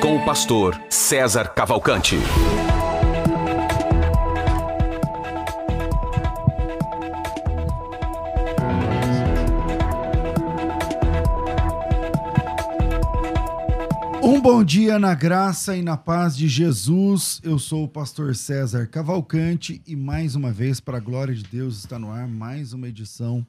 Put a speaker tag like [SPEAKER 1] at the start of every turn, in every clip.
[SPEAKER 1] Com o pastor César Cavalcante.
[SPEAKER 2] Um bom dia na graça e na paz de Jesus. Eu sou o pastor César Cavalcante e mais uma vez, para a glória de Deus, está no ar mais uma edição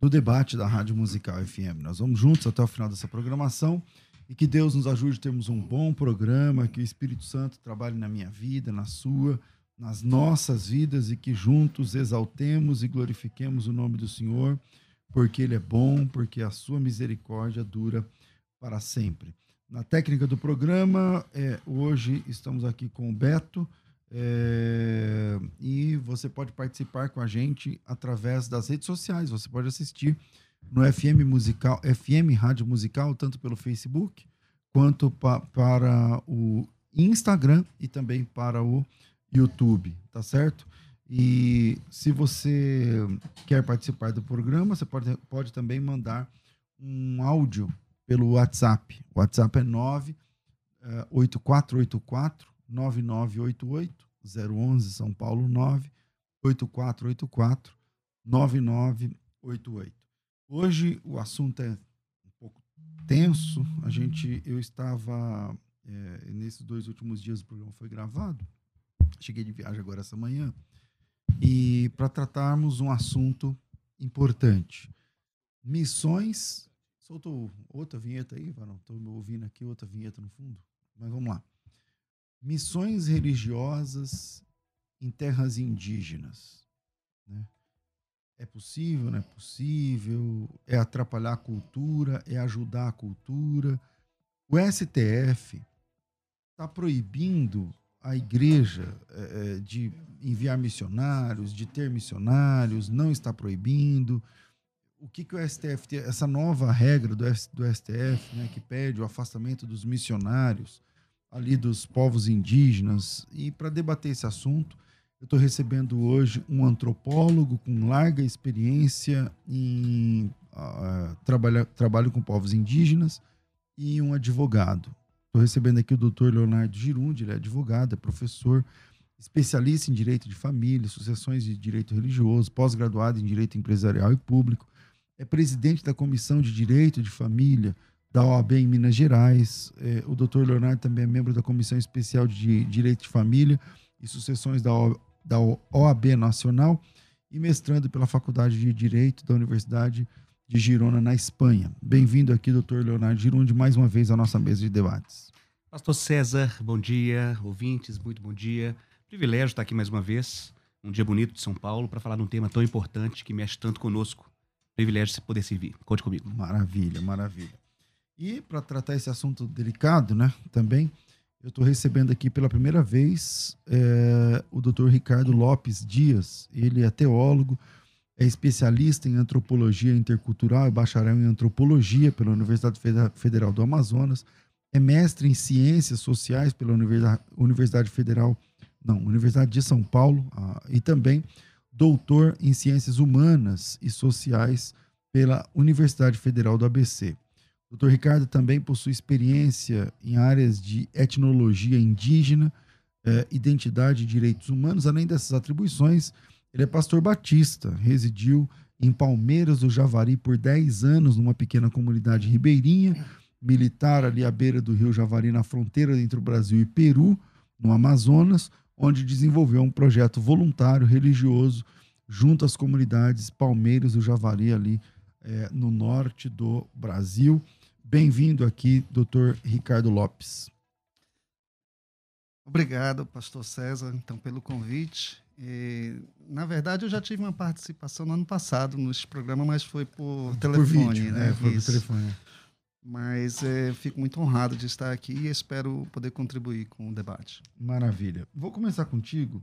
[SPEAKER 2] do debate da Rádio Musical FM. Nós vamos juntos até o final dessa programação e que Deus nos ajude a termos um bom programa, que o Espírito Santo trabalhe na minha vida, na sua, nas nossas vidas e que juntos exaltemos e glorifiquemos o nome do Senhor, porque Ele é bom, porque a sua misericórdia dura para sempre na técnica do programa. É, hoje estamos aqui com o Beto é, e você pode participar com a gente através das redes sociais. Você pode assistir no FM Musical, FM Rádio Musical, tanto pelo Facebook quanto pa, para o Instagram e também para o YouTube, tá certo? E se você quer participar do programa, você pode, pode também mandar um áudio pelo WhatsApp. O WhatsApp é 98484 9988 011 São Paulo 9 8484 9988. Hoje o assunto é um pouco tenso. A gente eu estava é, nesses dois últimos dias o programa foi gravado. Cheguei de viagem agora essa manhã e para tratarmos um assunto importante. Missões Soltou outra vinheta aí, Varão? Estou ouvindo aqui outra vinheta no fundo. Mas vamos lá. Missões religiosas em terras indígenas. Né? É possível, não é possível? É atrapalhar a cultura? É ajudar a cultura? O STF está proibindo a igreja é, de enviar missionários, de ter missionários, não está proibindo o que, que o STF, essa nova regra do, do STF, né, que pede o afastamento dos missionários, ali dos povos indígenas, e para debater esse assunto, eu estou recebendo hoje um antropólogo com larga experiência em uh, trabalha, trabalho com povos indígenas e um advogado. Estou recebendo aqui o doutor Leonardo Girundi, ele é advogado, é professor, especialista em direito de família, sucessões de direito religioso, pós-graduado em direito empresarial e público, é presidente da Comissão de Direito de Família da OAB em Minas Gerais. É, o doutor Leonardo também é membro da Comissão Especial de Direito de Família e Sucessões da, o, da OAB Nacional e mestrando pela Faculdade de Direito da Universidade de Girona, na Espanha. Bem-vindo aqui, doutor Leonardo Girundi, mais uma vez à nossa mesa de debates.
[SPEAKER 3] Pastor César, bom dia. Ouvintes, muito bom dia. Privilégio estar aqui mais uma vez, um dia bonito de São Paulo, para falar de um tema tão importante que mexe tanto conosco, privilégio de poder servir. Conte comigo.
[SPEAKER 2] Maravilha, maravilha. E para tratar esse assunto delicado, né, também, eu estou recebendo aqui pela primeira vez é, o Dr. Ricardo Lopes Dias. Ele é teólogo, é especialista em antropologia intercultural, é bacharel em antropologia pela Universidade Federal do Amazonas, é mestre em ciências sociais pela Universidade Federal, não, Universidade de São Paulo, ah, e também doutor em Ciências Humanas e Sociais pela Universidade Federal do ABC. Dr. Ricardo também possui experiência em áreas de etnologia indígena, eh, identidade e direitos humanos. Além dessas atribuições, ele é pastor batista, residiu em Palmeiras do Javari por 10 anos, numa pequena comunidade ribeirinha, militar ali à beira do rio Javari, na fronteira entre o Brasil e Peru, no Amazonas, onde desenvolveu um projeto voluntário religioso junto às comunidades Palmeiras do Javari, ali é, no norte do Brasil. Bem-vindo aqui, doutor Ricardo Lopes.
[SPEAKER 4] Obrigado, pastor César, então, pelo convite. E, na verdade, eu já tive uma participação no ano passado nesse programa, mas foi por telefone.
[SPEAKER 2] Por vídeo,
[SPEAKER 4] né?
[SPEAKER 2] É, foi por telefone.
[SPEAKER 4] Mas é, fico muito honrado de estar aqui e espero poder contribuir com o debate.
[SPEAKER 2] Maravilha. Vou começar contigo.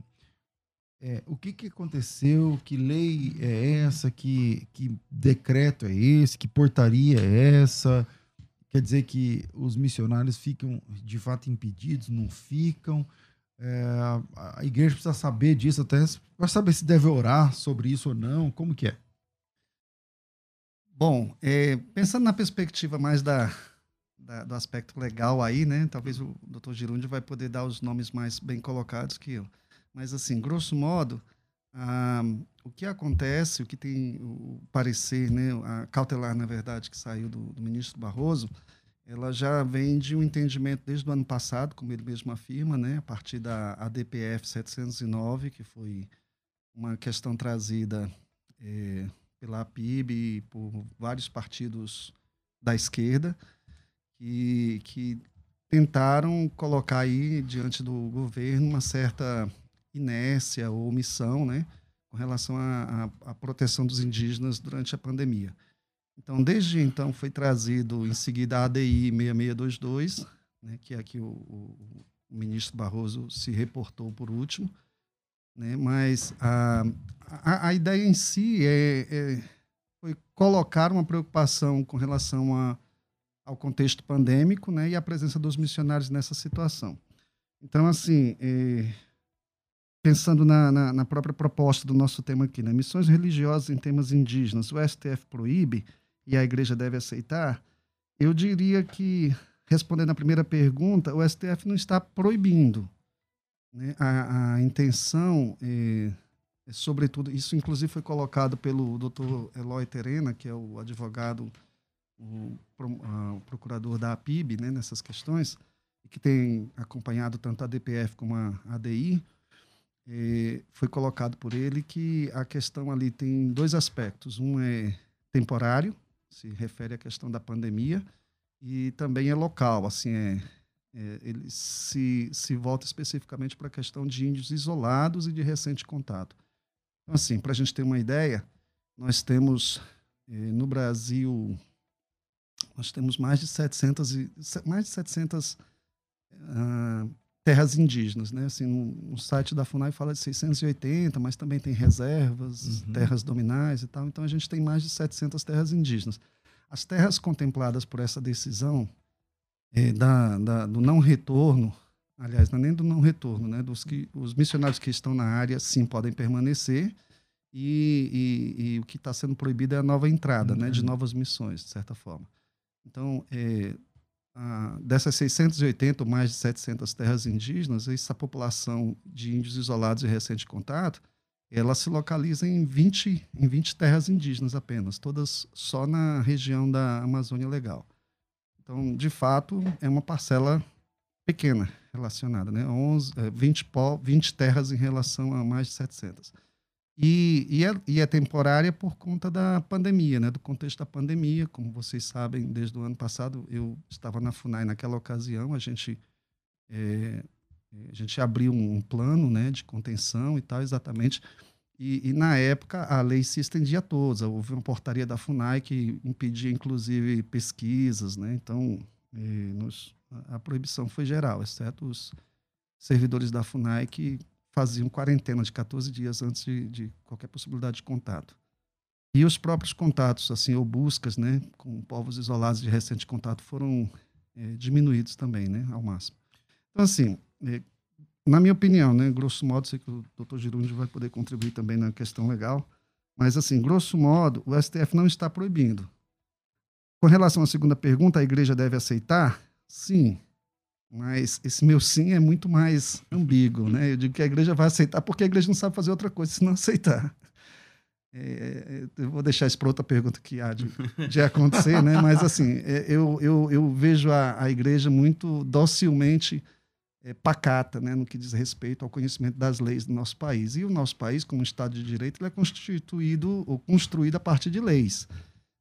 [SPEAKER 2] É, o que, que aconteceu? Que lei é essa? Que, que decreto é esse? Que portaria é essa? Quer dizer que os missionários ficam de fato impedidos? Não ficam? É, a igreja precisa saber disso até para saber se deve orar sobre isso ou não. Como que é?
[SPEAKER 4] Bom, é, pensando na perspectiva mais da, da, do aspecto legal aí, né? Talvez o doutor Girundi vai poder dar os nomes mais bem colocados que eu. Mas, assim, grosso modo, ah, o que acontece, o que tem o parecer, né, a cautelar, na verdade, que saiu do, do ministro Barroso, ela já vem de um entendimento desde o ano passado, como ele mesmo afirma, né, a partir da ADPF 709, que foi uma questão trazida é, pela PIB e por vários partidos da esquerda, que, que tentaram colocar aí diante do governo uma certa inércia ou omissão, né, com relação à, proteção dos indígenas durante a pandemia. Então, desde então, foi trazido em seguida a ADI 6622, né, que é que o, o, o, ministro Barroso se reportou por último. Né, mas a, a, a ideia em si é, é, foi colocar uma preocupação com relação a, ao contexto pandêmico né, e a presença dos missionários nessa situação. Então, assim, é, pensando na, na, na, própria proposta do nosso tema aqui, né, missões religiosas em temas indígenas, o STF proíbe e a igreja deve aceitar, eu diria que, respondendo à primeira pergunta, o STF não está proibindo. Né? A, a, intenção, é, é, sobretudo, isso inclusive foi colocado pelo doutor Eloy Terena, que é o advogado, o, o procurador da APIB, né, nessas questões, que tem acompanhado tanto a DPF como a ADI, foi colocado por ele que a questão ali tem dois aspectos. Um é temporário, se refere à questão da pandemia, e também é local, assim, é, é ele se, se volta especificamente para a questão de índios isolados e de recente contato. Então, assim, para a gente ter uma ideia, nós temos é, no Brasil, nós temos mais de 700, e, mais de 700 uh, terras indígenas, né? Assim, no, no, site da Funai fala de 680, mas também tem reservas, uhum. terras dominais e tal. Então a gente tem mais de 700 terras indígenas. As terras contempladas por essa decisão é, da, da, do não retorno, aliás, não é nem do não retorno, né? Dos que os missionários que estão na área sim podem permanecer e, e, e o que está sendo proibido é a nova entrada, uhum. né? De uhum. novas missões, de certa forma. Então, é, ah, dessas 680 ou mais de 700 terras indígenas, essa população de índios isolados e recente contato, ela se localiza em 20, em 20 terras indígenas apenas, todas só na região da Amazônia Legal. Então, de fato, é uma parcela pequena relacionada, né? 11, 20, 20 terras em relação a mais de 700. E, e, é, e é temporária por conta da pandemia, né? do contexto da pandemia. Como vocês sabem, desde o ano passado eu estava na FUNAI naquela ocasião, a gente, é, a gente abriu um plano né, de contenção e tal, exatamente. E, e, na época a lei se estendia a todos. Houve uma portaria da FUNAI que impedia, inclusive, pesquisas. Né? Então, é, nos, a proibição foi geral, exceto os servidores da FUNAI que faziam quarentena de 14 dias antes de, de, qualquer possibilidade de contato. E os próprios contatos, assim, ou buscas, né, com povos isolados de recente contato foram é, diminuídos também, né, ao máximo. Então, assim, é, na minha opinião, né, grosso modo, sei que o doutor Girundi vai poder contribuir também na questão legal, mas, assim, grosso modo, o STF não está proibindo. Com relação à segunda pergunta, a igreja deve aceitar? Sim, mas esse meu sim é muito mais ambíguo, né? Eu digo que a igreja vai aceitar porque a igreja não sabe fazer outra coisa se não aceitar. É, eu vou deixar isso para outra pergunta que há de, de acontecer, né? Mas assim, é, eu, eu, eu vejo a, a igreja muito docilmente é, pacata, né? No que diz respeito ao conhecimento das leis do nosso país. E o nosso país, como Estado de Direito, é constituído ou construído a partir de leis.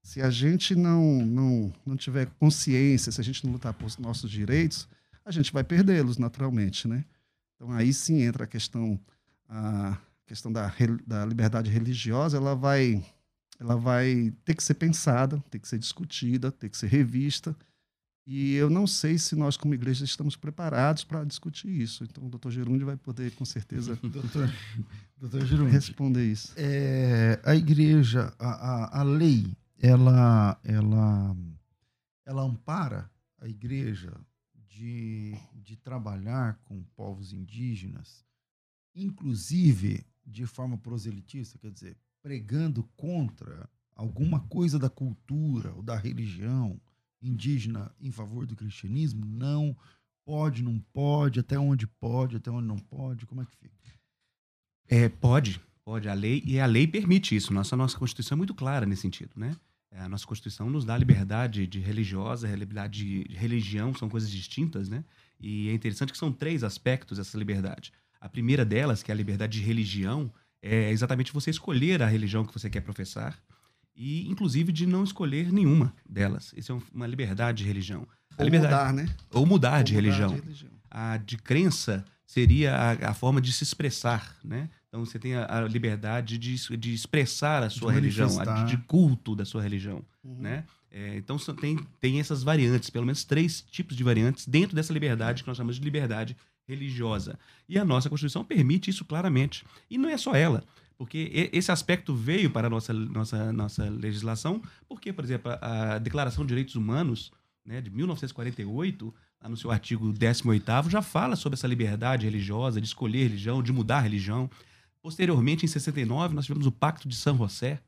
[SPEAKER 4] Se a gente não, não, não tiver consciência, se a gente não lutar por nossos direitos, a gente vai perdê-los naturalmente, né? Então aí sim entra a questão a questão da, da liberdade religiosa, ela vai ela vai ter que ser pensada, ter que ser discutida, ter que ser revista E eu não sei se nós, como igreja, estamos preparados para discutir isso. Então, o doutor Gerúndio vai poder, com certeza,
[SPEAKER 2] doutor, doutor Gerúndio,
[SPEAKER 4] responder isso.
[SPEAKER 2] É, a igreja, a, a, a lei, ela, ela, ela ampara a igreja de, de trabalhar com povos indígenas, inclusive de forma proselitista, quer dizer, pregando contra alguma coisa da cultura ou da religião indígena em favor do cristianismo? Não pode, não pode, até onde pode, até onde não pode, como é que fica?
[SPEAKER 3] É, pode, pode. A lei, e a lei permite isso. Nossa, nossa Constituição é muito clara nesse sentido, né? É, a nossa Constituição nos dá liberdade de religiosa, liberdade de religião, são coisas distintas, né? E é interessante que são três aspectos dessa liberdade. A primeira delas, que é a liberdade de religião, é exatamente você escolher a religião que você quer professar e, inclusive, de não escolher nenhuma delas. Isso é uma liberdade de religião.
[SPEAKER 4] Ou
[SPEAKER 3] liberdade...
[SPEAKER 4] mudar, né?
[SPEAKER 3] Ou mudar,
[SPEAKER 4] Ou
[SPEAKER 3] de,
[SPEAKER 4] mudar
[SPEAKER 3] religião.
[SPEAKER 4] de religião.
[SPEAKER 3] A de crença seria a, a, forma de se expressar, né? Então você tem a, a liberdade de, de expressar a sua
[SPEAKER 2] De
[SPEAKER 3] religião, a de, culto da sua religião,
[SPEAKER 4] Uhum.
[SPEAKER 3] né? É, então tem, tem essas variantes, pelo menos três tipos de variantes dentro dessa liberdade que nós chamamos de liberdade religiosa. E a nossa Constituição permite isso claramente. E não é só ela, porque esse aspecto veio para a nossa, nossa, nossa legislação, porque, por exemplo, a Declaração de Direitos Humanos né, de 1948, lá no seu artigo 18º, já fala sobre essa liberdade religiosa, de escolher religião, de mudar a religião. Posteriormente, em 69, nós tivemos o Pacto de São José,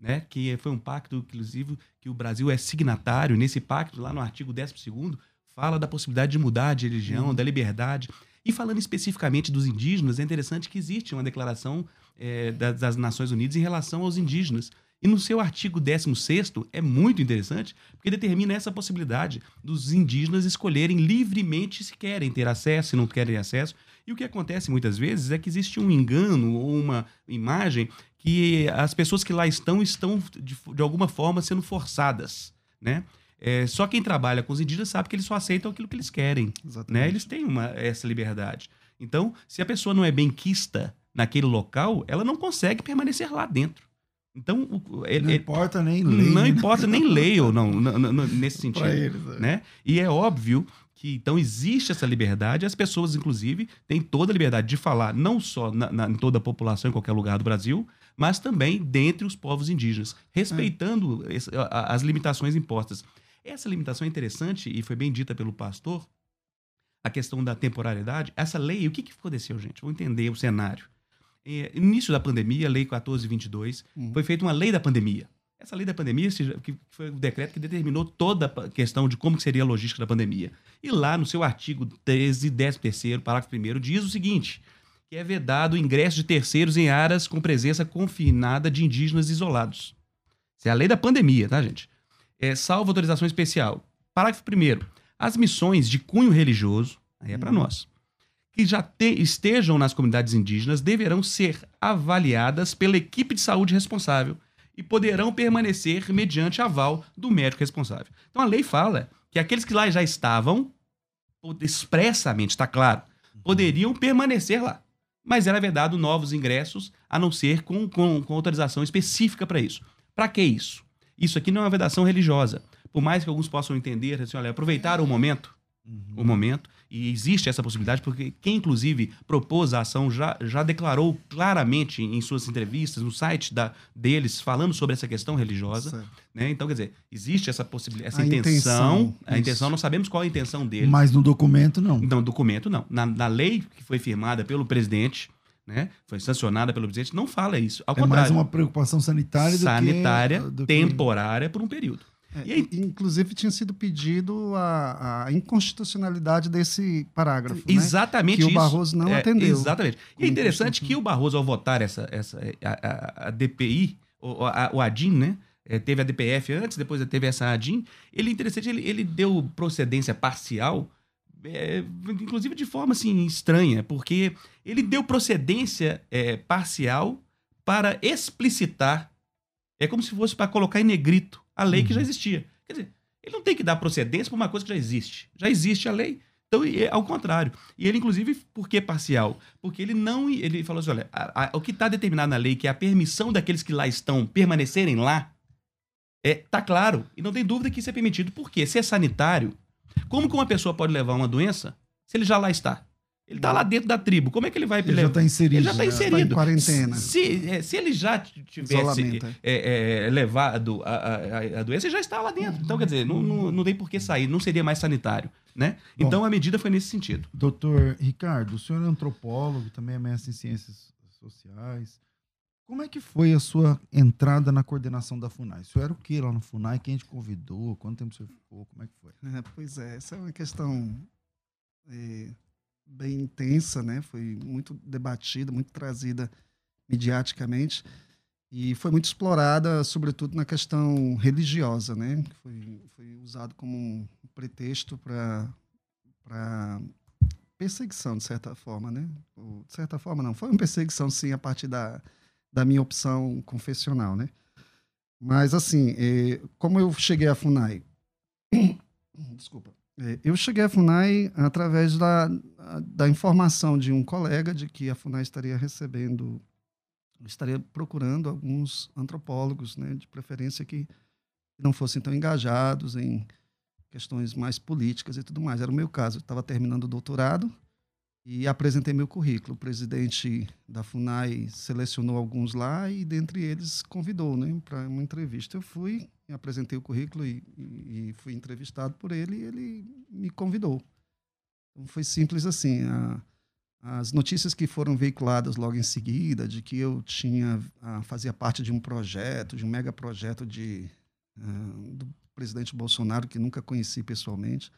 [SPEAKER 3] né, que foi um pacto, inclusive, que o Brasil é signatário. Nesse pacto, lá no artigo 12º, fala da possibilidade de mudar de religião, da liberdade. E falando especificamente dos indígenas, é interessante que existe uma declaração eh, das, das Nações Unidas em relação aos indígenas. E no seu artigo 16 é muito interessante, porque determina essa possibilidade dos indígenas escolherem livremente se querem ter acesso, se não querem acesso. E o que acontece muitas vezes é que existe um engano ou uma imagem que as pessoas que lá estão estão de, de alguma forma sendo forçadas, né? É, só quem trabalha com os indígenas sabe que eles só aceitam aquilo que eles querem,
[SPEAKER 4] Exatamente.
[SPEAKER 3] né? Eles têm uma, essa liberdade. Então, se a pessoa não é benquista naquele local, ela não consegue permanecer lá dentro. Então, o- ele-
[SPEAKER 2] Não
[SPEAKER 3] ele-
[SPEAKER 2] importa nem lei.
[SPEAKER 3] não
[SPEAKER 2] né?
[SPEAKER 3] importa nem lei ou não, n- n- n- nesse sentido
[SPEAKER 2] eles. é.
[SPEAKER 3] né? E é óbvio que então existe essa liberdade, as pessoas, inclusive, têm toda a liberdade de falar, não só na, na- em toda a população, em qualquer lugar do Brasil, mas também dentre os povos indígenas, respeitando esse- a- as limitações impostas. Essa limitação é interessante e foi bem dita pelo pastor, a questão da temporalidade. Essa lei, o que, que aconteceu, gente? Vamos entender o cenário. É, início da pandemia, a Lei 1422,
[SPEAKER 4] Uhum.
[SPEAKER 3] foi feita uma lei da pandemia. Essa lei da pandemia que foi o decreto que determinou toda a questão de como seria a logística da pandemia. E lá no seu artigo 13, 13 parágrafo 1 diz o seguinte, que é vedado o ingresso de terceiros em áreas com presença confinada de indígenas isolados. Isso é a lei da pandemia, tá, gente? É, salvo autorização especial. Parágrafo 1 As missões de cunho religioso, aí é para nós, que já te- estejam nas comunidades indígenas deverão ser avaliadas pela equipe de saúde responsável e poderão permanecer mediante aval do médico responsável. Então a lei fala que aqueles que lá já estavam, expressamente, está claro, poderiam permanecer lá. Mas era vedado novos ingressos, a não ser com, com, com autorização específica para isso. Para que isso? Isso aqui não é uma vedação religiosa. Por mais que alguns possam entender, assim, olha, aproveitar o momento, o momento, e existe essa possibilidade, porque quem, inclusive, propôs a ação já, já declarou claramente em suas entrevistas, no site da, deles, falando sobre essa questão religiosa.
[SPEAKER 4] Certo.
[SPEAKER 3] Né? Então, quer dizer, existe essa possibilidade, essa
[SPEAKER 4] A
[SPEAKER 3] intenção.
[SPEAKER 4] intenção,
[SPEAKER 3] a intenção, nós sabemos qual é a intenção dele.
[SPEAKER 2] Mas no documento, não.
[SPEAKER 3] Não, documento não. Na, na lei que foi firmada pelo presidente, né? Foi sancionada pelo presidente, não fala isso. Ao
[SPEAKER 2] É mais
[SPEAKER 3] contrário,
[SPEAKER 2] uma preocupação sanitária do
[SPEAKER 3] sanitária,
[SPEAKER 2] que... do que-
[SPEAKER 3] temporária por um período.
[SPEAKER 4] É,
[SPEAKER 3] aí-
[SPEAKER 4] Inclusive, tinha sido pedido a, a inconstitucionalidade desse parágrafo. né?
[SPEAKER 3] Exatamente
[SPEAKER 4] Que o
[SPEAKER 3] isso.
[SPEAKER 4] Barroso não
[SPEAKER 3] É,
[SPEAKER 4] atendeu.
[SPEAKER 3] Exatamente. E é interessante que o Barroso, ao votar essa, essa, a, a- DPI, o, a- o ADIM, né? É, teve a DPF antes, depois teve essa ADIM. Ele interessante, ele, ele deu procedência parcial, é, inclusive de forma assim, estranha, porque ele deu procedência é, parcial para explicitar. É como se fosse para colocar em negrito a lei que já existia. Quer dizer, ele não tem que dar procedência para uma coisa que já existe. Já existe a lei. Então, é ao contrário. E ele, inclusive, por que parcial? Porque ele não. Ele falou assim: olha, a- a- o que está determinado na lei, que é a permissão daqueles que lá estão permanecerem lá, é, tá claro. E não tem dúvida que isso é permitido. Por quê? Se é sanitário, Como que uma pessoa pode levar uma doença se ele já lá está? Ele está lá dentro da tribo. Como é que ele vai
[SPEAKER 2] Ele já está inserido.
[SPEAKER 3] Ele já está
[SPEAKER 2] né?
[SPEAKER 4] Tá em
[SPEAKER 3] inserido.
[SPEAKER 4] quarentena.
[SPEAKER 3] Se, é, se ele já tivesse
[SPEAKER 4] é.
[SPEAKER 3] é, é, levado a, a- a- a doença, ele já está lá dentro. Então, quer dizer, não, não, não tem por que sair, não seria mais sanitário. Né?
[SPEAKER 2] Bom.
[SPEAKER 3] Então, a medida foi nesse sentido.
[SPEAKER 2] Doutor Ricardo, o senhor é antropólogo, também é mestre em ciências sociais. Como é que foi a sua entrada na coordenação da FUNAI? O senhor era o que lá no FUNAI? Quem te convidou? Quanto tempo o senhor ficou? Como é que foi?
[SPEAKER 4] É, pois é, essa é uma questão é, bem intensa, né? Foi muito debatida, muito trazida mediaticamente e foi muito explorada, sobretudo na questão religiosa, né? Foi, foi usado como um pretexto para para perseguição de certa forma, né? De certa forma não, foi uma perseguição sim a partir da, da minha opção confessional, né? Mas assim, eh, como eu cheguei à Funai Desculpa. É, Eu cheguei à FUNAI através da, da informação de um colega de que a FUNAI estaria recebendo, estaria procurando alguns antropólogos, né, de preferência que não fossem tão engajados em questões mais políticas e tudo mais. Era o meu caso. Eu estava terminando o doutorado e apresentei meu currículo. O presidente da FUNAI selecionou alguns lá e, dentre eles, convidou né, para uma entrevista. Eu fui, apresentei o currículo e, e- fui entrevistado por ele e ele me convidou. Então, foi simples assim. a- as notícias que foram veiculadas logo em seguida de que eu tinha ah, fazia parte de um projeto, de um mega projeto de ah, do presidente Bolsonaro que nunca conheci pessoalmente,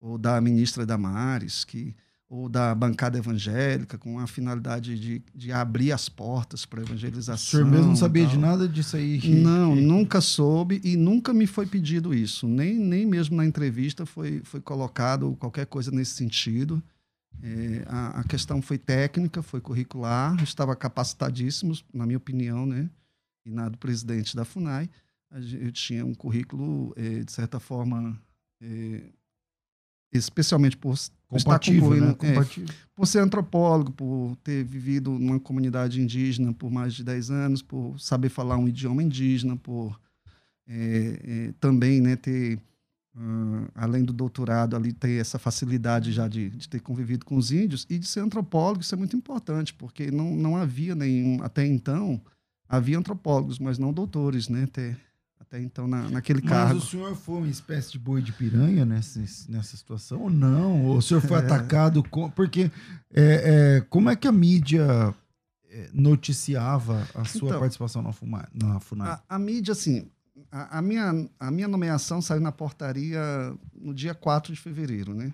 [SPEAKER 4] ou da ministra Damares, que ou da bancada evangélica com a finalidade de, de abrir as portas para
[SPEAKER 2] O
[SPEAKER 4] evangelização.
[SPEAKER 2] senhor mesmo não sabia
[SPEAKER 4] tal.
[SPEAKER 2] de nada disso aí?
[SPEAKER 4] Não, nunca soube e nunca me foi pedido isso. Nem, nem mesmo na entrevista foi, foi colocado qualquer coisa nesse sentido. É, a, a questão foi técnica, foi curricular, estava capacitadíssimo, na minha opinião, né? E na do presidente da FUNAI. A Eu tinha um currículo, eh, de certa forma, eh, especialmente por
[SPEAKER 2] Compatível, né?
[SPEAKER 4] é,
[SPEAKER 2] Compatível.
[SPEAKER 4] por ser antropólogo, por ter vivido numa comunidade indígena por mais de 10 anos, por saber falar um idioma indígena, por eh, eh, também né, ter, ah, além do doutorado, ali ter essa facilidade já de, de ter convivido com os índios e de ser antropólogo, isso é muito importante, porque não, não havia nenhum, até então, havia antropólogos, mas não doutores, né, até, até então na, naquele
[SPEAKER 2] Mas
[SPEAKER 4] cargo.
[SPEAKER 2] o senhor foi uma espécie de boi de piranha nessa, nessa situação ou não? Ou o senhor foi
[SPEAKER 4] É.
[SPEAKER 2] atacado com... Porque é, é, como é que a mídia é, noticiava a sua
[SPEAKER 4] Então.
[SPEAKER 2] participação na, FUMA, na FUNAI?
[SPEAKER 4] A, a mídia, assim, a, a minha, a minha nomeação saiu na portaria no dia 4 de fevereiro, né?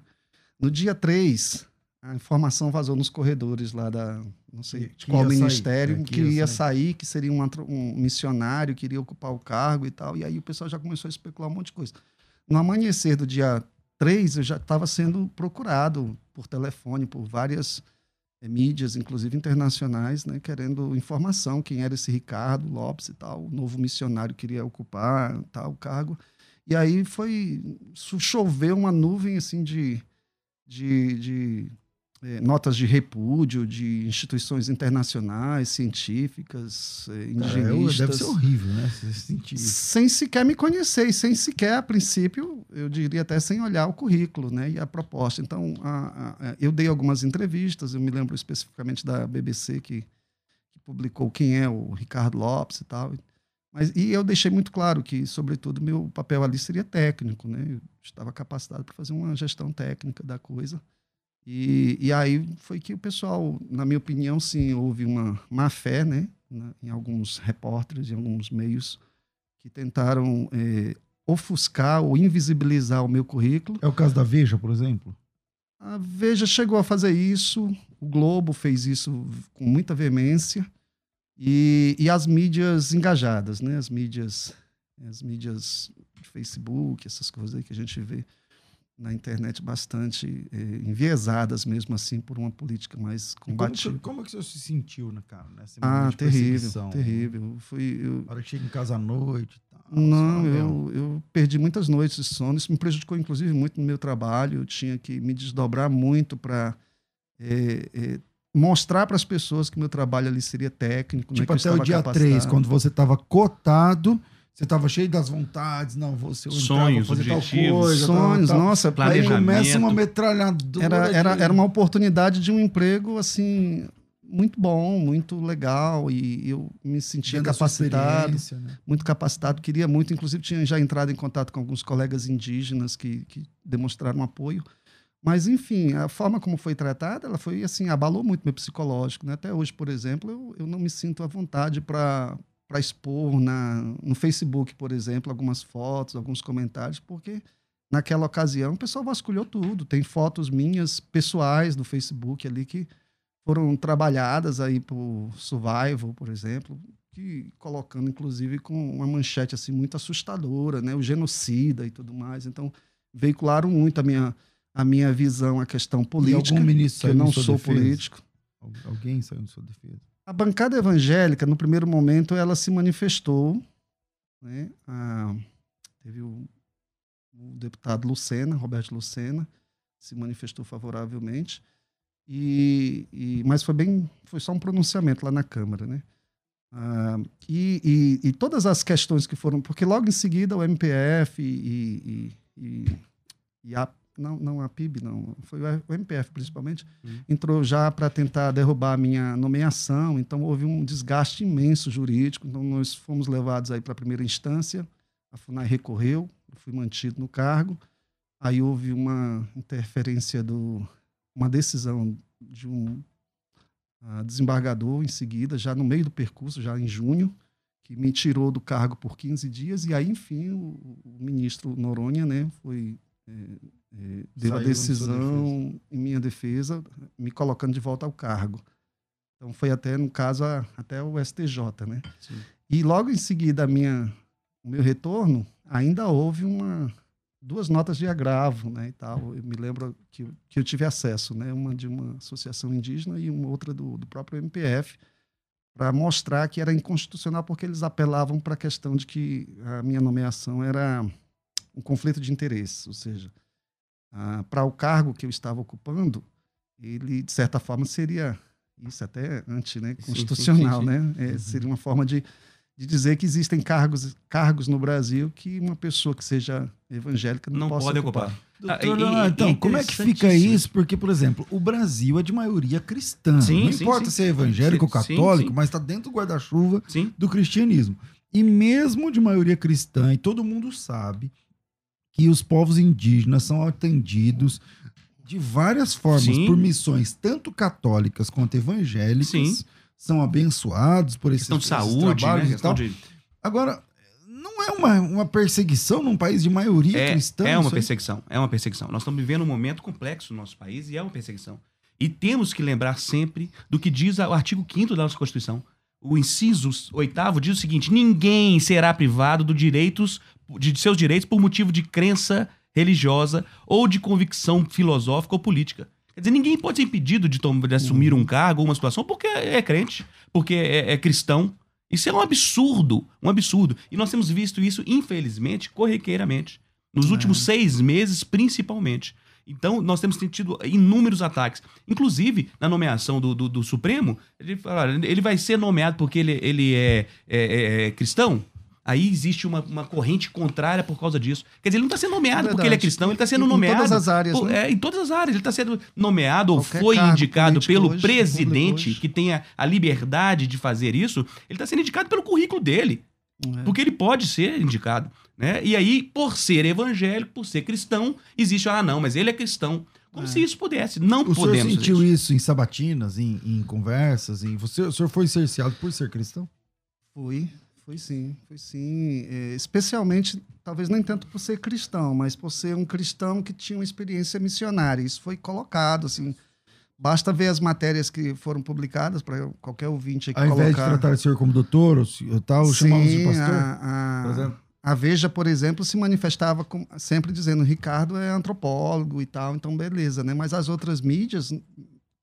[SPEAKER 4] No dia 3, a informação vazou nos corredores lá da, não sei
[SPEAKER 2] Que-
[SPEAKER 4] qual
[SPEAKER 2] ia sair,
[SPEAKER 4] ministério,
[SPEAKER 2] é,
[SPEAKER 4] que,
[SPEAKER 2] que ia
[SPEAKER 4] ia
[SPEAKER 2] sair.
[SPEAKER 4] sair, que seria um, um missionário, que iria ocupar o cargo e tal. E aí o pessoal já começou a especular um monte de coisa. No amanhecer do dia 3, eu já estava sendo procurado por telefone, por várias eh, mídias, inclusive internacionais, né, querendo informação, quem era esse Ricardo Lopes e tal, o novo missionário que iria ocupar tal cargo. E aí foi choveu uma nuvem assim de, de, de eh, notas de repúdio de instituições internacionais, científicas,
[SPEAKER 2] É,
[SPEAKER 4] indigenistas
[SPEAKER 2] deve ser horrível, né? Se
[SPEAKER 4] sem sequer me conhecer, e sem sequer, a princípio, eu diria até sem olhar o currículo né, e a proposta. Então, a- a- eu dei algumas entrevistas, eu me lembro especificamente da BBC, que, que publicou quem é o Ricardo Lopes e tal. Mas, e eu deixei muito claro que, sobretudo, meu papel ali seria técnico. Né? Eu estava capacitado para fazer uma gestão técnica da coisa. E, e aí foi que o pessoal, na minha opinião, sim, houve uma má fé né, na- em alguns repórteres, em alguns meios, que tentaram eh, ofuscar ou invisibilizar o meu currículo.
[SPEAKER 2] É o caso da Veja, por exemplo?
[SPEAKER 4] A Veja chegou a fazer isso, o Globo fez isso com muita veemência, e, e as mídias engajadas, né? as mídias as mídias de Facebook, essas coisas aí que a gente vê na internet bastante eh, enviesadas mesmo assim por uma política mais
[SPEAKER 2] E Como, que,
[SPEAKER 4] combativa.
[SPEAKER 2] como é que o senhor se sentiu, né, cara? Nessa
[SPEAKER 4] Ah, terrível, terrível. Fui, eu,
[SPEAKER 2] Na hora que chega em casa à noite tal.
[SPEAKER 4] Não,
[SPEAKER 2] sabe?
[SPEAKER 4] eu, eu perdi muitas noites de sono. Isso me prejudicou, inclusive, muito no meu trabalho. Eu tinha que me desdobrar muito para mostrar para as pessoas que meu trabalho ali seria técnico. né,
[SPEAKER 2] Tipo,
[SPEAKER 4] eu
[SPEAKER 2] até o dia
[SPEAKER 4] capacitado.
[SPEAKER 2] 3, quando você estava cotado, Você estava cheio das vontades, não, vou ser o
[SPEAKER 3] Sonhos,
[SPEAKER 2] vou fazer tal
[SPEAKER 3] objetivos,
[SPEAKER 2] coisa, tal,
[SPEAKER 4] Sonhos,
[SPEAKER 2] tal.
[SPEAKER 4] nossa,
[SPEAKER 2] Aí começa uma metralhadora.
[SPEAKER 4] era, era,
[SPEAKER 2] de-
[SPEAKER 4] era uma oportunidade de um emprego assim muito bom, muito legal e eu me sentia
[SPEAKER 2] sua
[SPEAKER 4] capacitado,
[SPEAKER 2] né?
[SPEAKER 4] muito capacitado, queria muito, inclusive tinha já entrado em contato com alguns colegas indígenas que, que demonstraram apoio. Mas enfim, a forma como foi tratada, ela foi assim, abalou muito meu psicológico, né? Até hoje, por exemplo, eu, eu não me sinto à vontade para para expor na, no Facebook, por exemplo, algumas fotos, alguns comentários, porque naquela ocasião o pessoal vasculhou tudo. Tem fotos minhas pessoais do Facebook ali que foram trabalhadas aí por Survival, por exemplo, que colocando inclusive com uma manchete assim muito assustadora, né, o genocida e tudo mais. Então veicularam muito a minha a minha visão, a questão
[SPEAKER 2] E
[SPEAKER 4] política,
[SPEAKER 2] algum ministro
[SPEAKER 4] que eu não sou
[SPEAKER 2] defesa?
[SPEAKER 4] político.
[SPEAKER 2] Al- Alguém saiu em sua defesa?
[SPEAKER 4] A bancada evangélica, no primeiro momento, ela se manifestou. Né? Ah, teve o, o deputado Lucena, Roberto Lucena, se manifestou favoravelmente. E, e- mas foi bem, foi só um pronunciamento lá na Câmara, né? Ah, e, e- todas as questões que foram, porque logo em seguida o MPF e- e a não, não a PIB, não, foi o MPF principalmente,
[SPEAKER 3] Uhum.
[SPEAKER 4] entrou já para tentar derrubar a minha nomeação, então houve um desgaste imenso jurídico, então nós fomos levados aí para a primeira instância, a FUNAI recorreu, eu fui mantido no cargo, aí houve uma interferência do, uma decisão de um ah, desembargador em seguida, já no meio do percurso, já em junho, que me tirou do cargo por 15 dias, e aí, enfim, o, o ministro Noronha, né, foi... eh, eh, deu a
[SPEAKER 2] Saiu
[SPEAKER 4] decisão em minha defesa, me colocando de volta ao cargo. Então foi até, no caso, a- até o STJ, né?
[SPEAKER 3] Sim.
[SPEAKER 4] E logo em seguida, a minha, o meu retorno, ainda houve uma, duas notas de agravo, né, e tal. Eu me lembro que, que eu tive acesso, né, uma de uma associação indígena e uma outra do, do próprio MPF, para mostrar que era inconstitucional porque eles apelavam para a questão de que a minha nomeação era um conflito de interesses, ou seja, ah, para o cargo que eu estava ocupando, ele, de certa forma, seria isso até anti né,
[SPEAKER 3] Sim,
[SPEAKER 4] constitucional,
[SPEAKER 3] sim,
[SPEAKER 4] né? É, seria uma forma de, de dizer que existem cargos, cargos no Brasil que uma pessoa que seja evangélica não,
[SPEAKER 3] Não
[SPEAKER 4] possa
[SPEAKER 3] pode
[SPEAKER 4] ocupar.
[SPEAKER 3] ocupar.
[SPEAKER 2] Doutor,
[SPEAKER 3] Ah, e-
[SPEAKER 2] então,
[SPEAKER 3] e
[SPEAKER 2] como é que fica isso? Porque, por exemplo, o Brasil é de maioria cristã.
[SPEAKER 3] Sim,
[SPEAKER 2] não
[SPEAKER 3] sim,
[SPEAKER 2] importa
[SPEAKER 3] sim.
[SPEAKER 2] se é evangélico ou católico,
[SPEAKER 3] sim.
[SPEAKER 2] mas está dentro do guarda-chuva do cristianismo. E mesmo de maioria cristã, e todo mundo sabe que os povos indígenas são atendidos de várias formas
[SPEAKER 3] Sim.
[SPEAKER 2] por missões tanto católicas quanto evangélicas.
[SPEAKER 3] Sim.
[SPEAKER 2] São abençoados por esses,
[SPEAKER 3] Questão de saúde, né?
[SPEAKER 2] trabalhos e
[SPEAKER 3] Questão
[SPEAKER 2] tal.
[SPEAKER 3] de...
[SPEAKER 2] Agora, não é uma, uma perseguição num país de maioria
[SPEAKER 3] É,
[SPEAKER 2] cristã?
[SPEAKER 3] é uma perseguição, é uma perseguição. Nós estamos vivendo um momento complexo no nosso país e é uma perseguição. E temos que lembrar sempre do que diz o artigo 5 da nossa Constituição. O inciso 8 diz o seguinte: ninguém será privado do direitos, de seus direitos por motivo de crença religiosa ou de convicção filosófica ou política. Quer dizer, ninguém pode ser impedido de, de assumir um cargo ou uma situação porque é crente, porque é, é cristão. Isso é um absurdo, um absurdo. E nós temos visto isso, infelizmente, corriqueiramente. Nos últimos seis meses, principalmente. Então, nós temos tido inúmeros ataques. Inclusive, na nomeação do, do, do Supremo, ele, fala, "Olha, ele vai ser nomeado porque ele, ele é, é- é- é cristão? Aí existe uma, uma corrente contrária por causa disso. Quer dizer, ele não está sendo nomeado porque ele é cristão, ele está sendo
[SPEAKER 4] Em
[SPEAKER 3] nomeado.
[SPEAKER 4] todas as áreas,
[SPEAKER 3] por-
[SPEAKER 4] né?
[SPEAKER 3] é, em todas as áreas. Ele está sendo nomeado ou foi indicado pelo
[SPEAKER 4] hoje,
[SPEAKER 3] presidente, que tenha a liberdade de fazer isso. Ele está sendo indicado pelo currículo dele.
[SPEAKER 4] É.
[SPEAKER 3] Porque ele pode ser indicado. Né? E aí, por ser evangélico, por ser cristão, existe, ah, não, mas ele é cristão. Como
[SPEAKER 4] É.
[SPEAKER 3] se isso pudesse. Não
[SPEAKER 2] O senhor
[SPEAKER 3] podemos. fazer
[SPEAKER 2] sentiu
[SPEAKER 3] isso.
[SPEAKER 2] isso em sabatinas, em, em conversas? Em... Você, o senhor foi cerceado por ser cristão?
[SPEAKER 4] Fui, fui sim, fui sim. É, especialmente, talvez nem tanto por ser cristão, mas por ser um cristão que tinha uma experiência missionária. Isso foi colocado, assim. Basta ver as matérias que foram publicadas para qualquer ouvinte aqui
[SPEAKER 2] Ao invés de
[SPEAKER 4] colocar.
[SPEAKER 2] tratar o senhor como doutor ou tal, chamamos de pastor?
[SPEAKER 4] a, a-
[SPEAKER 2] por exemplo?
[SPEAKER 4] a Veja, por exemplo, se manifestava com- sempre dizendo Ricardo é antropólogo e tal, então beleza, né? Mas as outras mídias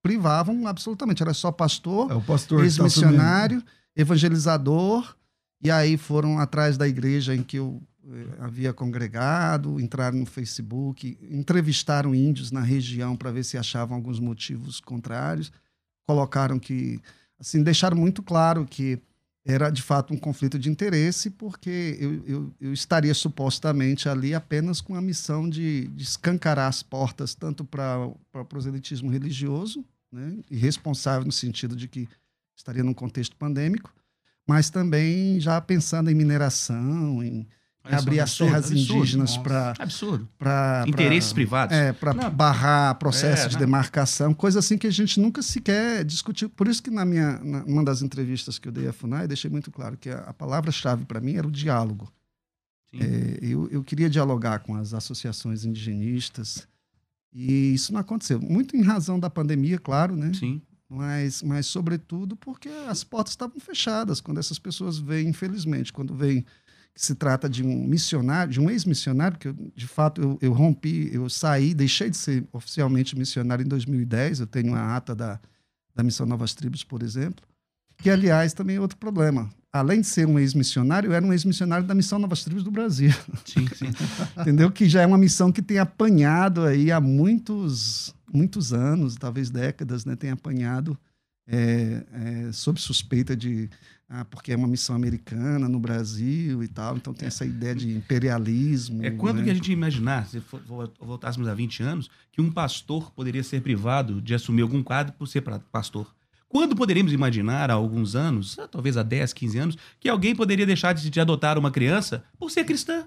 [SPEAKER 4] privavam absolutamente, era só pastor,
[SPEAKER 2] É pastor tá
[SPEAKER 4] ex-missionário, evangelizador, e aí foram atrás da igreja em que eu eh, havia congregado, entraram no Facebook, entrevistaram índios na região para ver se achavam alguns motivos contrários, colocaram que, assim, deixaram muito claro que era de fato um conflito de interesse, porque eu, eu, eu estaria supostamente ali apenas com a missão de, de escancarar as portas tanto para o proselitismo religioso, né, e responsável no sentido de que estaria num contexto pandêmico, mas também já pensando em mineração, em
[SPEAKER 3] Olha só,
[SPEAKER 4] abrir as
[SPEAKER 3] absurdo,
[SPEAKER 4] terras
[SPEAKER 3] absurdo.
[SPEAKER 4] indígenas para
[SPEAKER 3] Absurdo.
[SPEAKER 4] para
[SPEAKER 3] Interesses privados.
[SPEAKER 4] é, para barrar processo
[SPEAKER 3] É,
[SPEAKER 4] de demarcação, coisa assim que a gente nunca sequer discutiu. Por isso que na minha, na, uma das entrevistas que eu dei à FUNAI, deixei muito claro que a, a palavra-chave para mim era o diálogo. É, eu, eu queria dialogar com as associações indigenistas e isso não aconteceu. Muito em razão da pandemia, claro, né?
[SPEAKER 3] Sim.
[SPEAKER 4] Mas, mas sobretudo porque as portas estavam fechadas quando essas pessoas vêm, infelizmente, quando vem que se trata de um missionário, de um ex-missionário, que eu, de fato eu, eu rompi, eu saí, deixei de ser oficialmente missionário em 2010, eu tenho a ata da, da Missão Novas Tribos, por exemplo, que aliás também é outro problema. Além de ser um ex-missionário, eu era um ex-missionário da Missão Novas Tribos do Brasil
[SPEAKER 3] Sim, sim.
[SPEAKER 4] entendeu? Que já é uma missão que tem apanhado aí há muitos, muitos anos, talvez décadas, né? Tem apanhado é, é, sob suspeita de ah, porque é uma missão americana no Brasil e tal, então tem essa ideia de imperialismo.
[SPEAKER 3] É quando
[SPEAKER 4] né?
[SPEAKER 3] que a gente ia imaginar, se voltássemos a 20 anos, que um pastor poderia ser privado de assumir algum quadro por ser pastor? Quando poderíamos imaginar, há alguns anos, ah, talvez há 10, 15 anos, que alguém poderia deixar de, de adotar uma criança por ser cristã?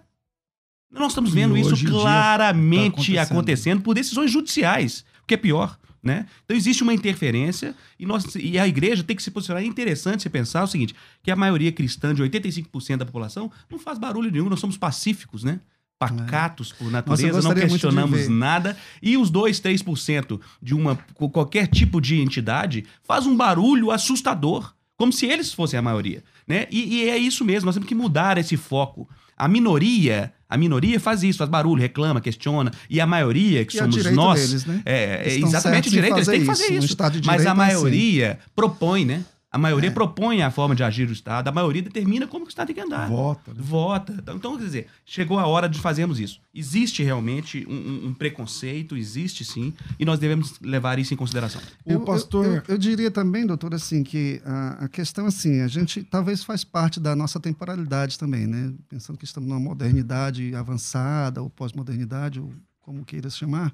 [SPEAKER 3] Nós estamos
[SPEAKER 2] E
[SPEAKER 3] vendo isso
[SPEAKER 2] dia
[SPEAKER 3] claramente
[SPEAKER 2] tá acontecendo.
[SPEAKER 3] acontecendo por decisões judiciais, o que é pior. Né? Então existe uma interferência e, nós, e a igreja tem que se posicionar. É interessante você pensar o seguinte: que a maioria cristã de 85% da população não faz barulho nenhum, nós somos pacíficos, né? Pacatos por natureza, não
[SPEAKER 4] muito de
[SPEAKER 3] questionamos nada. E os 2, 3% de uma qualquer tipo de entidade faz um barulho assustador, como se eles fossem a maioria, né? E, e é isso mesmo, nós temos que mudar esse foco. A minoria, a minoria faz isso, faz barulho, reclama, questiona, e a maioria, que
[SPEAKER 4] E
[SPEAKER 3] somos nós,
[SPEAKER 4] deles, né?
[SPEAKER 3] é, é exatamente o direito, eles têm que
[SPEAKER 4] fazer isso.
[SPEAKER 3] Isso. Mas a
[SPEAKER 4] é assim.
[SPEAKER 3] maioria propõe, né? A maioria
[SPEAKER 4] É.
[SPEAKER 3] propõe a forma de agir do Estado, a maioria determina como que o Estado tem que andar.
[SPEAKER 2] Vota. né?
[SPEAKER 3] Vota. Então, Então, quer dizer, chegou a hora de fazermos isso. Existe realmente um, um- preconceito, existe sim, e nós devemos levar isso em consideração.
[SPEAKER 2] O
[SPEAKER 4] Eu-
[SPEAKER 2] pastor.
[SPEAKER 4] Eu, eu- eu diria também, doutor, assim, que a, a questão, assim, a gente talvez faz parte da nossa temporalidade também, né? Pensando que estamos numa modernidade avançada, ou pós-modernidade, ou como queira se chamar.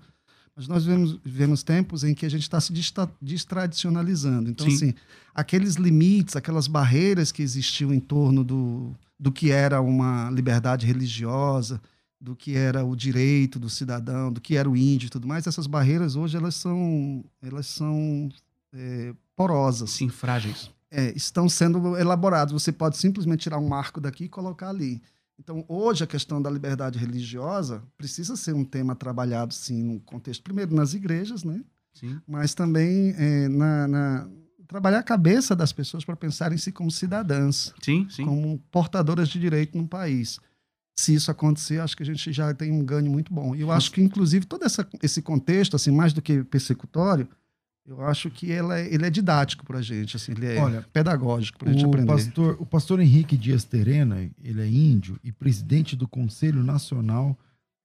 [SPEAKER 4] Mas nós vivemos, vivemos tempos em que a gente está se destradicionalizando. Então,
[SPEAKER 3] Sim.
[SPEAKER 4] assim, aqueles limites, aquelas barreiras que existiam em torno do, do que era uma liberdade religiosa, do que era o direito do cidadão, do que era o índio e tudo mais, essas barreiras hoje elas são, elas são é, porosas,
[SPEAKER 3] Sim, frágeis.
[SPEAKER 4] É, estão sendo elaboradas. Você pode simplesmente tirar um marco daqui e colocar ali. Então, hoje, a questão da liberdade religiosa precisa ser um tema trabalhado, sim, no contexto, primeiro, nas igrejas, né?
[SPEAKER 3] Sim.
[SPEAKER 4] mas também é, na, na- trabalhar a cabeça das pessoas para pensarem em si como cidadãs,
[SPEAKER 3] Sim, sim.
[SPEAKER 4] como portadoras de direito no país. Se isso acontecer, acho que a gente já tem um ganho muito bom. E eu acho que, inclusive, todo essa, esse contexto, assim, mais do que persecutório, eu acho que ela é- ele é didático para a gente, assim, ele é
[SPEAKER 2] Olha,
[SPEAKER 4] pedagógico para a gente aprender.
[SPEAKER 2] pastor, o pastor Henrique Dias Terena, ele é índio e presidente do Conselho Nacional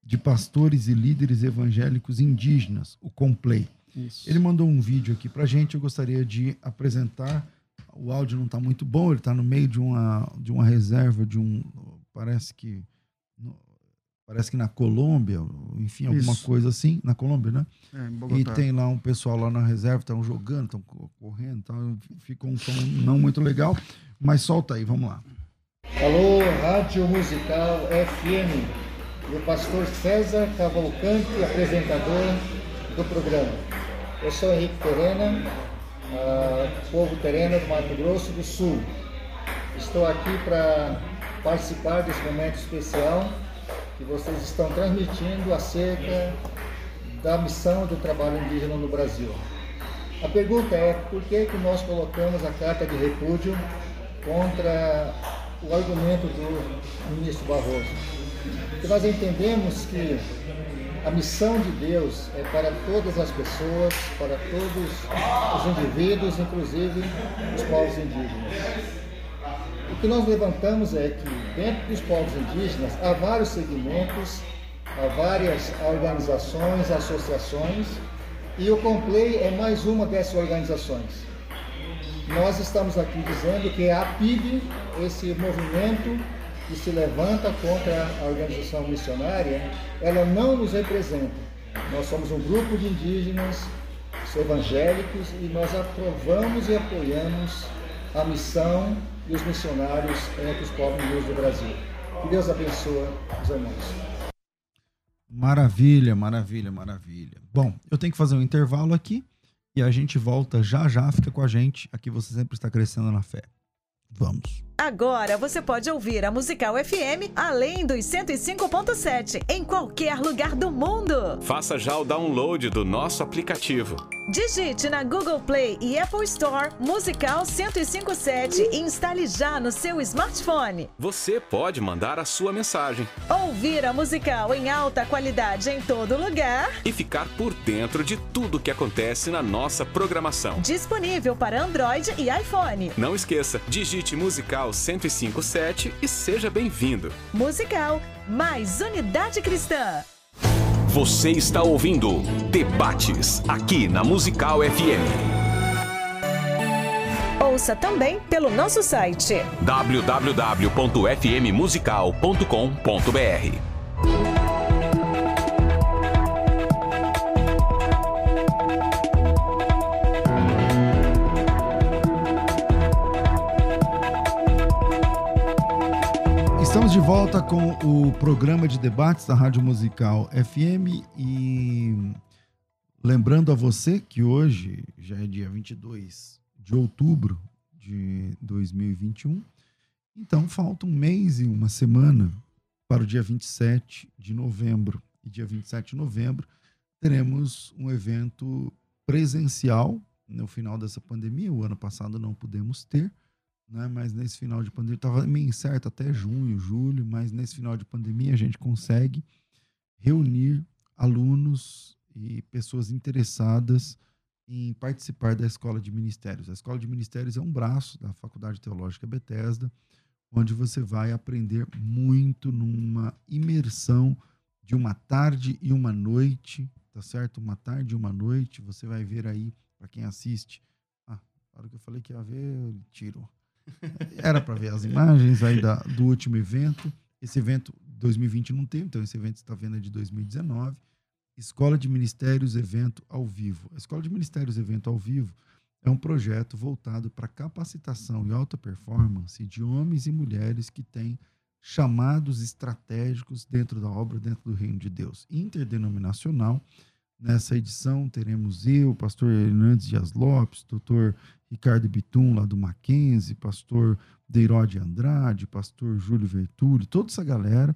[SPEAKER 2] de Pastores e Líderes Evangélicos Indígenas, o COMPLEI.
[SPEAKER 4] Isso.
[SPEAKER 2] Ele mandou um vídeo aqui pra gente, eu gostaria de apresentar. O áudio não está muito bom, ele está no meio de uma, de uma reserva de um. Parece que. no- Parece que na Colômbia, enfim, alguma
[SPEAKER 4] Isso.
[SPEAKER 2] coisa assim. Na Colômbia, né?
[SPEAKER 4] É, em
[SPEAKER 2] E tem lá um pessoal lá na reserva, estão jogando, estão correndo, então ficou um som não muito legal. Mas solta aí, vamos lá.
[SPEAKER 5] Alô, Rádio Musical FM. E o pastor César Cavalcante, apresentador do programa. Eu sou Henrique Terena, ah, povo Terena do Mato Grosso do Sul. Estou aqui para participar desse momento especial que vocês estão transmitindo acerca da missão do trabalho indígena no Brasil. A pergunta é por que, que nós colocamos a carta de repúdio contra o argumento do ministro Barroso? Porque nós entendemos que a missão de Deus é para todas as pessoas, para todos os indivíduos, inclusive os povos indígenas. O que nós levantamos é que dentro dos povos indígenas há vários segmentos, há várias organizações, associações, e o Complay é mais uma dessas organizações. nós estamos aqui dizendo que a PIB, esse movimento que se levanta contra a organização missionária, ela não nos representa. Nós somos um grupo de indígenas evangélicos e nós aprovamos e apoiamos a missão e os missionários entre os povos do Brasil. Que Deus abençoe os irmãos.
[SPEAKER 2] Maravilha, maravilha, maravilha. Bom, eu tenho que fazer um intervalo aqui e a gente volta já já. Fica com a gente. Aqui você sempre está crescendo na fé. Vamos.
[SPEAKER 6] Agora você pode ouvir a Musical FM além dos 105.7 em qualquer lugar do mundo.
[SPEAKER 1] Faça já o download do nosso aplicativo.
[SPEAKER 6] Digite na Google Play e Apple Store Musical 1057 e instale já no seu smartphone.
[SPEAKER 1] Você pode mandar a sua mensagem.
[SPEAKER 6] Ouvir a musical em alta qualidade em todo lugar.
[SPEAKER 1] E ficar por dentro de tudo que acontece na nossa programação.
[SPEAKER 6] Disponível para Android e iPhone.
[SPEAKER 1] Não esqueça, digite Musical 1057 e seja bem-vindo.
[SPEAKER 6] Musical mais Unidade Cristã.
[SPEAKER 1] Você está ouvindo Debates aqui na Musical FM.
[SPEAKER 6] Ouça também pelo nosso site
[SPEAKER 1] www.fmmusical.com.br.
[SPEAKER 2] de volta com o programa de debates da Rádio Musical FM e lembrando a você que hoje já é dia 22 de outubro de 2021, então falta um mês e uma semana para o dia 27 de novembro. E dia 27 de novembro teremos um evento presencial no final dessa pandemia. O ano passado não pudemos ter, né? Mas nesse final de pandemia, estava meio incerto até junho, julho, mas nesse final de pandemia a gente consegue reunir alunos e pessoas interessadas em participar da Escola de Ministérios. A Escola de Ministérios é um braço da Faculdade Teológica Bethesda, onde você vai aprender muito numa imersão de uma tarde e uma noite, tá certo? Uma tarde e uma noite, você vai ver aí, para quem assiste, ah, a hora que eu falei que ia ver, ele tirou. Era para ver as imagens aí da, do último evento. Esse evento 2020 não teve, então esse evento está vendo é de 2019. Escola de Ministérios Evento ao Vivo. A Escola de Ministérios Evento ao Vivo é um projeto voltado para capacitação e alta performance de homens e mulheres que têm chamados estratégicos dentro da obra, dentro do reino de Deus. Interdenominacional. Nessa edição teremos eu, pastor Hernandes Dias Lopes, doutor Ricardo Bitum, lá do Mackenzie, pastor Deirode Andrade, pastor Júlio Vertulli, toda essa galera.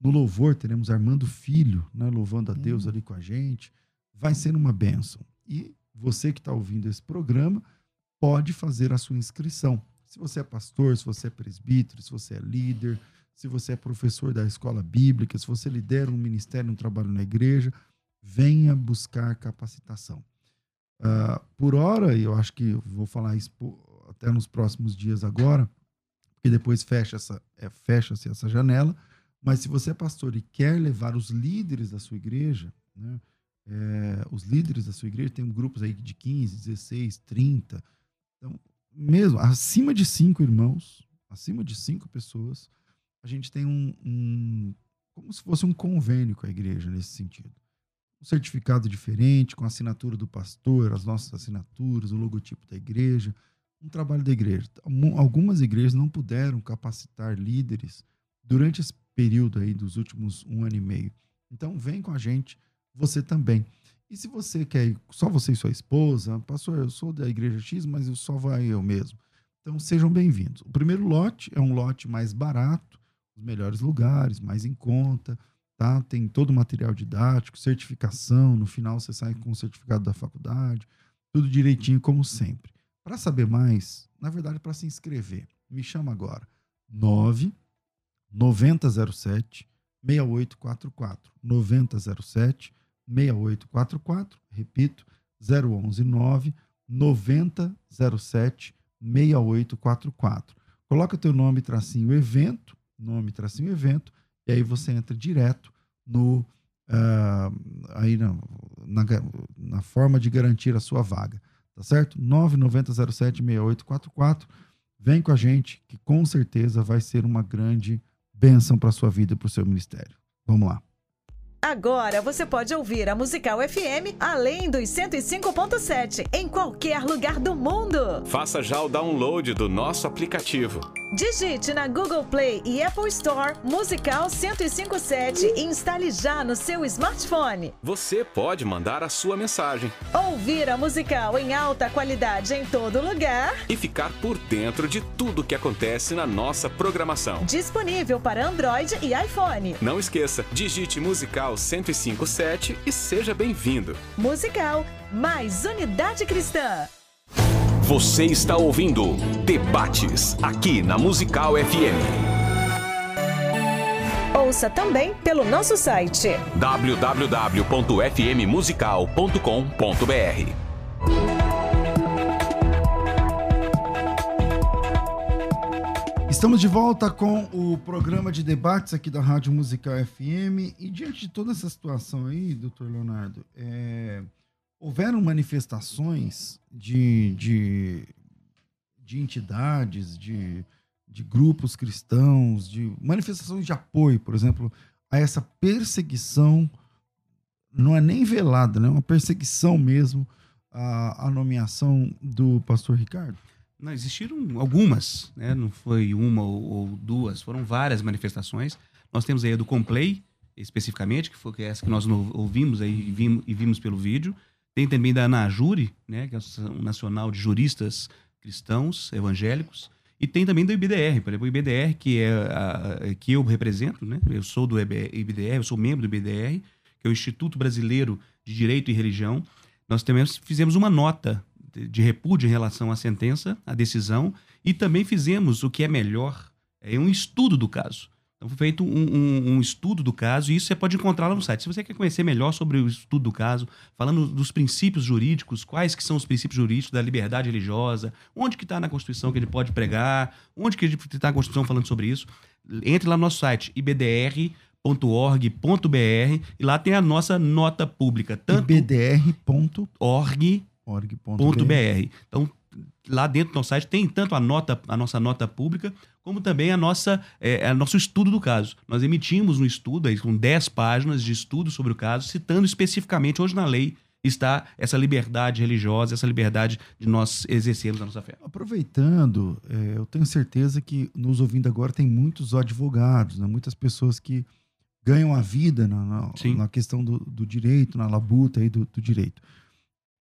[SPEAKER 2] No louvor teremos Armando Filho, né, louvando a Deus ali com a gente. Vai ser uma bênção. E você que está ouvindo esse programa pode fazer a sua inscrição. Se você é pastor, se você é presbítero, se você é líder, se você é professor da escola bíblica, se você lidera um ministério, um trabalho na igreja, venha buscar capacitação. Uh, por hora, e eu acho que vou falar isso até nos próximos dias agora, porque depois fecha essa, é, fecha-se essa janela. Mas se você é pastor e quer levar os líderes da sua igreja, né, é, os líderes da sua igreja, tem grupos aí de 15, 16, 30. Então, mesmo, acima de cinco irmãos, acima de cinco pessoas, a gente tem um, um como se fosse um convênio com a igreja nesse sentido um certificado diferente, com a assinatura do pastor, as nossas assinaturas, o logotipo da igreja, um trabalho da igreja. Algumas igrejas não puderam capacitar líderes durante esse período aí dos últimos um ano e meio. Então, vem com a gente, você também. E se você quer ir, só você e sua esposa, pastor, eu sou da igreja X, mas eu só vai eu mesmo. Então, sejam bem-vindos. O primeiro lote é um lote mais barato, os melhores lugares, mais em conta tá? Tem todo o material didático, certificação, no final você sai com o certificado da faculdade, tudo direitinho como sempre. Para saber mais, na verdade para se inscrever, me chama agora. 9 9007 6844 9007 6844, repito, 011 9 9007 6844. Coloca teu nome tracinho evento, nome tracinho evento e aí você entra direto no uh, aí na, na, na, forma de garantir a sua vaga, tá certo? 99076844. Vem com a gente, que com certeza vai ser uma grande bênção para sua vida e para o seu ministério. Vamos lá.
[SPEAKER 6] Agora você pode ouvir a Musical FM além dos 105.7 em qualquer lugar do mundo.
[SPEAKER 1] Faça já o download do nosso aplicativo.
[SPEAKER 6] Digite na Google Play e Apple Store Musical 1057 e instale já no seu smartphone.
[SPEAKER 1] Você pode mandar a sua mensagem
[SPEAKER 6] Ouvir a Musical em alta qualidade em todo lugar.
[SPEAKER 1] e ficar por dentro de tudo que acontece na nossa programação.
[SPEAKER 6] Disponível para Android e iPhone.
[SPEAKER 1] Não esqueça, digite Musical 1057 e seja bem-vindo.
[SPEAKER 6] Musical mais unidade cristã.
[SPEAKER 1] Você está ouvindo Debates aqui na Musical FM.
[SPEAKER 6] Ouça também pelo nosso site.
[SPEAKER 1] www.fmmusical.com.br.
[SPEAKER 2] Estamos de volta com o programa de debates aqui da Rádio Musical FM. E diante de toda essa situação aí, doutor Leonardo, é, houveram manifestações de, de, de entidades, de, de grupos cristãos, de manifestações de apoio, por exemplo, a essa perseguição, não é nem velada, né? é uma perseguição mesmo à, nomeação do pastor Ricardo.
[SPEAKER 3] Não, existiram algumas, né? não foi uma ou, ou duas, foram várias manifestações. Nós temos aí a do Complay, especificamente, que foi essa que nós ouvimos aí e vimos, e vimos pelo vídeo. Tem também da Anajuri, né? que é a Associação Nacional de Juristas Cristãos Evangélicos. E tem também do IBDR, por exemplo, o IBDR, que é a, que eu represento, né? Eu sou do IBDR, eu sou membro do IBDR, que é o Instituto Brasileiro de Direito e Religião. Nós também fizemos uma nota de repúdio em relação à sentença, à decisão, e também fizemos o que é melhor, é um estudo do caso. Então foi feito um, um- um estudo do caso, e isso você pode encontrar lá no site. Se você quer conhecer melhor sobre o estudo do caso, falando dos princípios jurídicos, quais que são os princípios jurídicos da liberdade religiosa, onde que está na Constituição que ele pode pregar, onde que está a Constituição falando sobre isso, entre lá no nosso site, ibdr.org.br, e lá tem a nossa nota pública, tanto
[SPEAKER 2] ibdr.org.br.
[SPEAKER 3] org.br. Então, lá dentro do nosso site tem tanto a nota, a nossa nota pública, como também a nossa, é, a nosso estudo do caso. Nós emitimos um estudo aí, com 10 páginas de estudo sobre o caso, citando especificamente, hoje na lei está essa liberdade religiosa, essa liberdade de nós exercermos a nossa fé.
[SPEAKER 2] Aproveitando, é, eu tenho certeza que nos ouvindo agora tem muitos advogados, né? muitas pessoas que ganham a vida na, na- na questão do, do direito, na labuta aí do, do direito.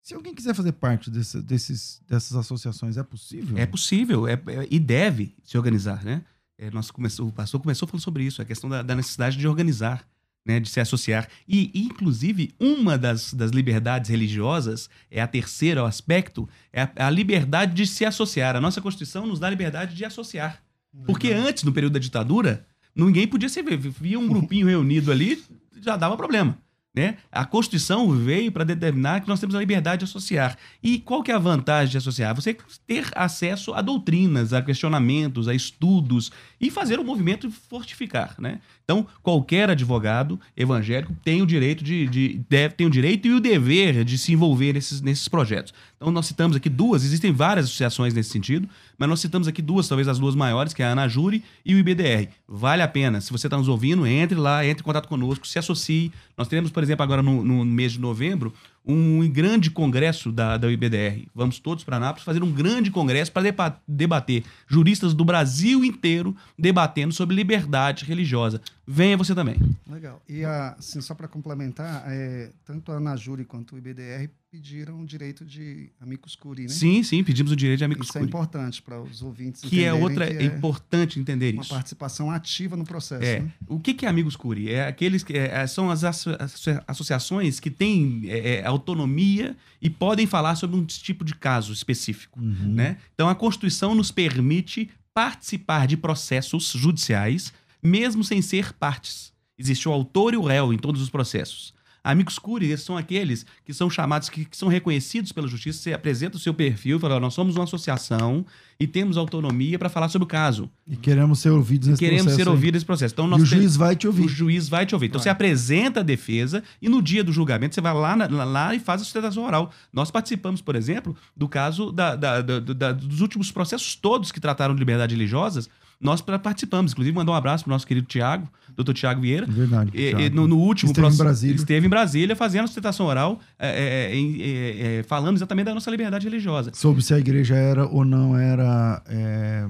[SPEAKER 2] Se alguém quiser fazer parte desse- desses, dessas associações, é possível?
[SPEAKER 3] É possível é- é- e deve se organizar, né? É, nós começou, o pastor começou falando sobre isso, a questão da, da necessidade de organizar, né, de se associar. E, inclusive, uma das, das liberdades religiosas, é a terceira aspecto, é a, a liberdade de se associar. A nossa Constituição nos dá a liberdade de associar. Porque antes, no período da ditadura, ninguém podia se ver. Via um grupinho reunido ali, já dava problema. Né? A Constituição veio para determinar que nós temos a liberdade de associar. E qual que é a vantagem de associar? Você ter acesso a doutrinas, a questionamentos, a estudos e fazer o movimento fortificar. Né? Então, qualquer advogado evangélico tem o direito de, de- deve, tem o direito e o dever de se envolver nesses, nesses projetos. Então, nós citamos aqui duas, existem várias associações nesse sentido, mas nós citamos aqui duas, talvez as duas maiores, que é a Anajuri e o IBDR. Vale a pena. Se você está nos ouvindo, entre lá, entre em contato conosco, se associe. Nós teremos, por exemplo, agora no, no mês de novembro, um grande congresso da, da IBDR. Vamos todos para Nápoles fazer um grande congresso para debater juristas do Brasil inteiro debatendo sobre liberdade religiosa. Venha você também.
[SPEAKER 4] Legal. E assim, só para complementar, é, tanto a Anajuri quanto o IBDR pediram o direito de amicus curiae, né?
[SPEAKER 3] Sim, sim, pedimos o direito de amigos
[SPEAKER 4] Isso é importante para os ouvintes
[SPEAKER 3] que é outra
[SPEAKER 4] que
[SPEAKER 3] é importante entender
[SPEAKER 4] uma
[SPEAKER 3] isso.
[SPEAKER 4] participação ativa no processo.
[SPEAKER 3] É.
[SPEAKER 4] né?
[SPEAKER 3] O que, que é Amigos Curi? É aqueles que é, são as asso- asso- associações que têm é, é, autonomia e podem falar sobre um tipo de caso específico.
[SPEAKER 2] Uhum.
[SPEAKER 3] Né? Então a Constituição nos permite participar de processos judiciais, mesmo sem ser partes. Existe o autor e o réu em todos os processos. Amigos curi são aqueles que são chamados, que, que, são reconhecidos pela justiça. Você apresenta o seu perfil e fala: nós somos uma associação e temos autonomia para falar sobre o caso.
[SPEAKER 2] E queremos ser ouvidos nesse
[SPEAKER 3] queremos
[SPEAKER 2] processo.
[SPEAKER 3] Queremos ser ouvidos nesse processo. Então, nós
[SPEAKER 2] e o juiz vai te ouvir.
[SPEAKER 3] O juiz vai te ouvir. Então, vai. você apresenta a defesa e no dia do julgamento você vai lá, na, lá e faz a sustentação oral. Nós participamos, por exemplo, do caso da, da, da, dos últimos processos todos que trataram de liberdade religiosas nós participamos. Inclusive, mandar um abraço para o nosso querido Tiago, doutor Tiago Vieira.
[SPEAKER 2] Verdade.
[SPEAKER 3] E, no, no, último
[SPEAKER 2] esteve processo, em Brasília.
[SPEAKER 3] esteve em Brasília fazendo a sustentação oral, é, é, é, é, falando exatamente da nossa liberdade religiosa.
[SPEAKER 2] Sobre se a igreja era ou não era. É,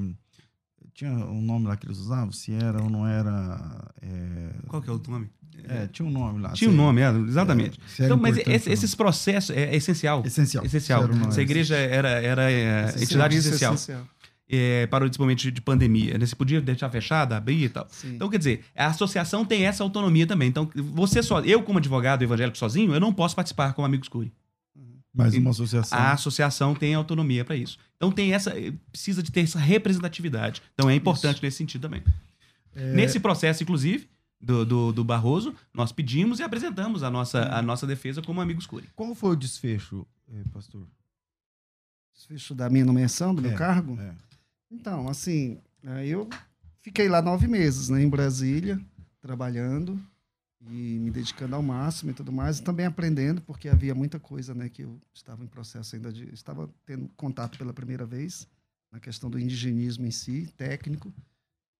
[SPEAKER 2] tinha um nome lá que eles usavam? Se era ou não era. É,
[SPEAKER 3] Qual que é o nome?
[SPEAKER 2] É, tinha um nome lá.
[SPEAKER 3] Tinha um nome, é, exatamente. É, então, mas esse, esses processos é, essencial.
[SPEAKER 2] Essencial.
[SPEAKER 3] Essencial. Se a igreja era, era entidade essencial. essencial é, para o desenvolvimento de pandemia. Né? Você podia deixar fechada, abrir e tal. Sim. Então, quer dizer, a associação tem essa autonomia também. Então, você só, eu, como advogado evangélico sozinho, eu não posso participar como Amigos Curi.
[SPEAKER 2] Mas uma associação.
[SPEAKER 3] A associação tem autonomia para isso. Então tem essa. Precisa de ter essa representatividade. Então é importante isso. nesse sentido também. É... Nesse processo, inclusive, do, do, do, Barroso, nós pedimos e apresentamos a nossa, a nossa defesa como amigos Curi.
[SPEAKER 2] Qual foi o desfecho, eh, pastor?
[SPEAKER 4] Desfecho da minha nomeação, do
[SPEAKER 2] é,
[SPEAKER 4] meu cargo?
[SPEAKER 2] É.
[SPEAKER 4] Então, assim, eu fiquei lá nove meses, né, em Brasília, trabalhando e me dedicando ao máximo e tudo mais, e também aprendendo, porque havia muita coisa, né, que eu estava em processo ainda de, estava tendo contato pela primeira vez na questão do indigenismo em si, técnico,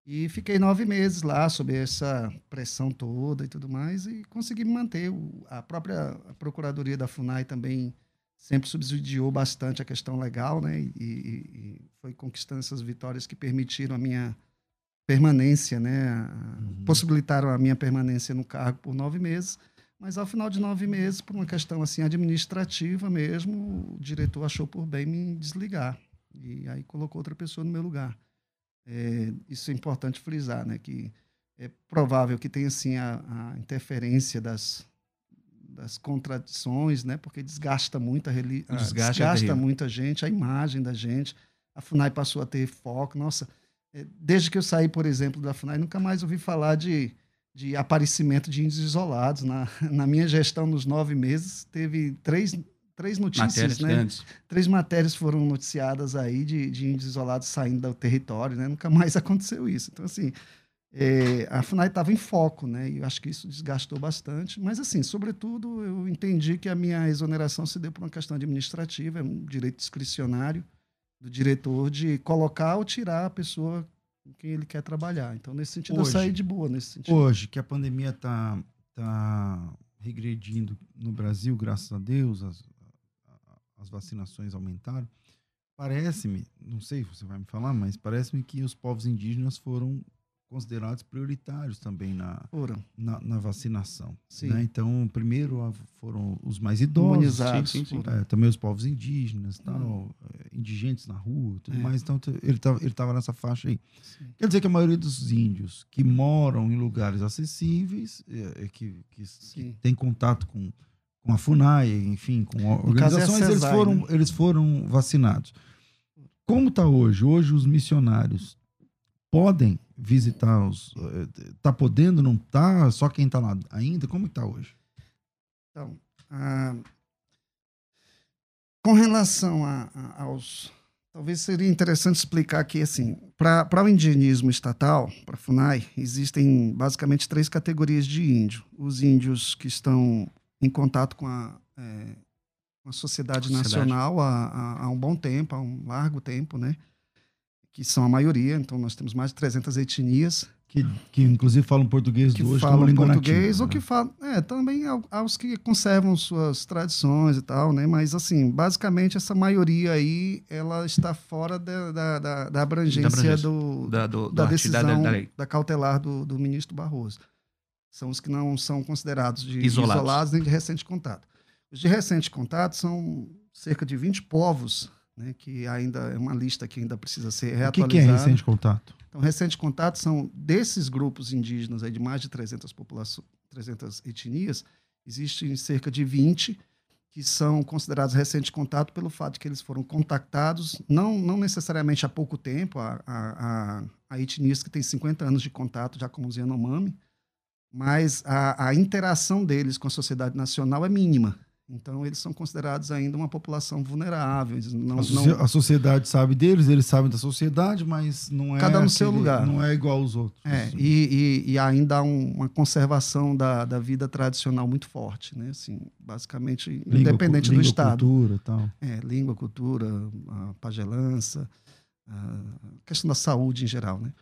[SPEAKER 4] e fiquei nove meses lá sob essa pressão toda e tudo mais, e consegui me manter. A própria Procuradoria da FUNAI também sempre subsidiou bastante a questão legal, né? E, e, foi conquistando essas vitórias que permitiram a minha permanência, né? Uhum. Possibilitaram a minha permanência no cargo por nove meses. Mas ao final de nove meses, por uma questão assim administrativa mesmo, o diretor achou por bem me desligar e aí colocou outra pessoa no meu lugar. É, isso é importante frisar, né? Que é provável que tenha assim a, a interferência das das contradições, né? Porque desgasta muito a desgasta, desgasta muita gente, a imagem da gente. A Funai passou a ter foco. Nossa, é, desde que eu saí, por exemplo, da Funai, nunca mais ouvi falar de, de aparecimento de índios isolados. Na, na minha gestão, nos nove meses, teve três, três notícias, matérias né? Grandes. Três matérias foram noticiadas aí de, de índios isolados saindo do território, né? Nunca mais aconteceu isso. Então, assim, é, a FUNAI estava em foco, né? E eu acho que isso desgastou bastante. Mas, assim, sobretudo, eu entendi que a minha exoneração se deu por uma questão administrativa, é um direito discricionário do diretor de colocar ou tirar a pessoa com quem ele quer trabalhar. Então, nesse sentido, hoje, eu saí de boa nesse sentido.
[SPEAKER 2] Hoje, que a pandemia está tá regredindo no Brasil, graças a Deus, as, as vacinações aumentaram. Parece-me, não sei se você vai me falar, mas parece-me que os povos indígenas foram considerados prioritários também na, na, na, vacinação. Né? Então, primeiro foram os mais idosos,
[SPEAKER 4] sim, sim,
[SPEAKER 2] é, também os povos indígenas, tal, uhum. indigentes na rua, tudo é. mais. Então, ele estava ele tava nessa faixa aí. Quer dizer que a maioria dos índios que moram em lugares acessíveis, é, é que, que, que tem contato com, com a FUNAI, enfim, com organizações, é eles, foram, né? eles foram vacinados. Como está hoje? Hoje os missionários podem visitar os. Está podendo, não está? Só quem está lá ainda? Como está hoje?
[SPEAKER 4] Então, ah, com relação a, a, aos. Talvez seria interessante explicar aqui, assim, para o indigenismo estatal, para a FUNAI, existem basicamente três categorias de índio. Os índios que estão em contato com a, é, com a sociedade, sociedade. nacional há, há, há um bom tempo, há um largo tempo, né? Que são a maioria, então nós temos mais de 300 etnias.
[SPEAKER 2] Que, que inclusive falam português
[SPEAKER 4] que
[SPEAKER 2] hoje
[SPEAKER 4] falam
[SPEAKER 2] como
[SPEAKER 4] português
[SPEAKER 2] nativa,
[SPEAKER 4] ou que falam, é, também aos que conservam suas tradições e tal, né? Mas assim, basicamente essa maioria aí, ela está fora da, da, da, da abrangência, da, abrangência do, da, do, da decisão da, da, cautelar do, do ministro Barroso. São os que não são considerados de isolados. isolados nem de recente contato. Os de recente contato são cerca de 20 povos né, que ainda é uma lista que ainda precisa ser reatualizada.
[SPEAKER 2] O que, que é recente contato?
[SPEAKER 4] Então, recente contato são desses grupos indígenas aí de mais de 300 populações, 300 etnias, existem cerca de 20 que são considerados recente contato pelo fato de que eles foram contactados, não, não necessariamente há pouco tempo, a, a, a, a etnias que têm 50 anos de contato já com os Yanomami, mas a, a interação deles com a sociedade nacional é mínima. Então, eles são considerados ainda uma população vulnerável. Não,
[SPEAKER 2] a,
[SPEAKER 4] não-
[SPEAKER 2] a sociedade sabe deles, eles sabem da sociedade, mas não é.
[SPEAKER 4] Cada no seu lugar.
[SPEAKER 2] Não é igual aos outros.
[SPEAKER 4] É, e, e- e ainda há um- uma conservação da, da vida tradicional muito forte, né? Assim, basicamente,
[SPEAKER 2] Língua,
[SPEAKER 4] independente
[SPEAKER 2] língua,
[SPEAKER 4] do Estado.
[SPEAKER 2] cultura e tal.
[SPEAKER 4] É, língua, cultura, a pagelança, a questão da saúde em geral, né?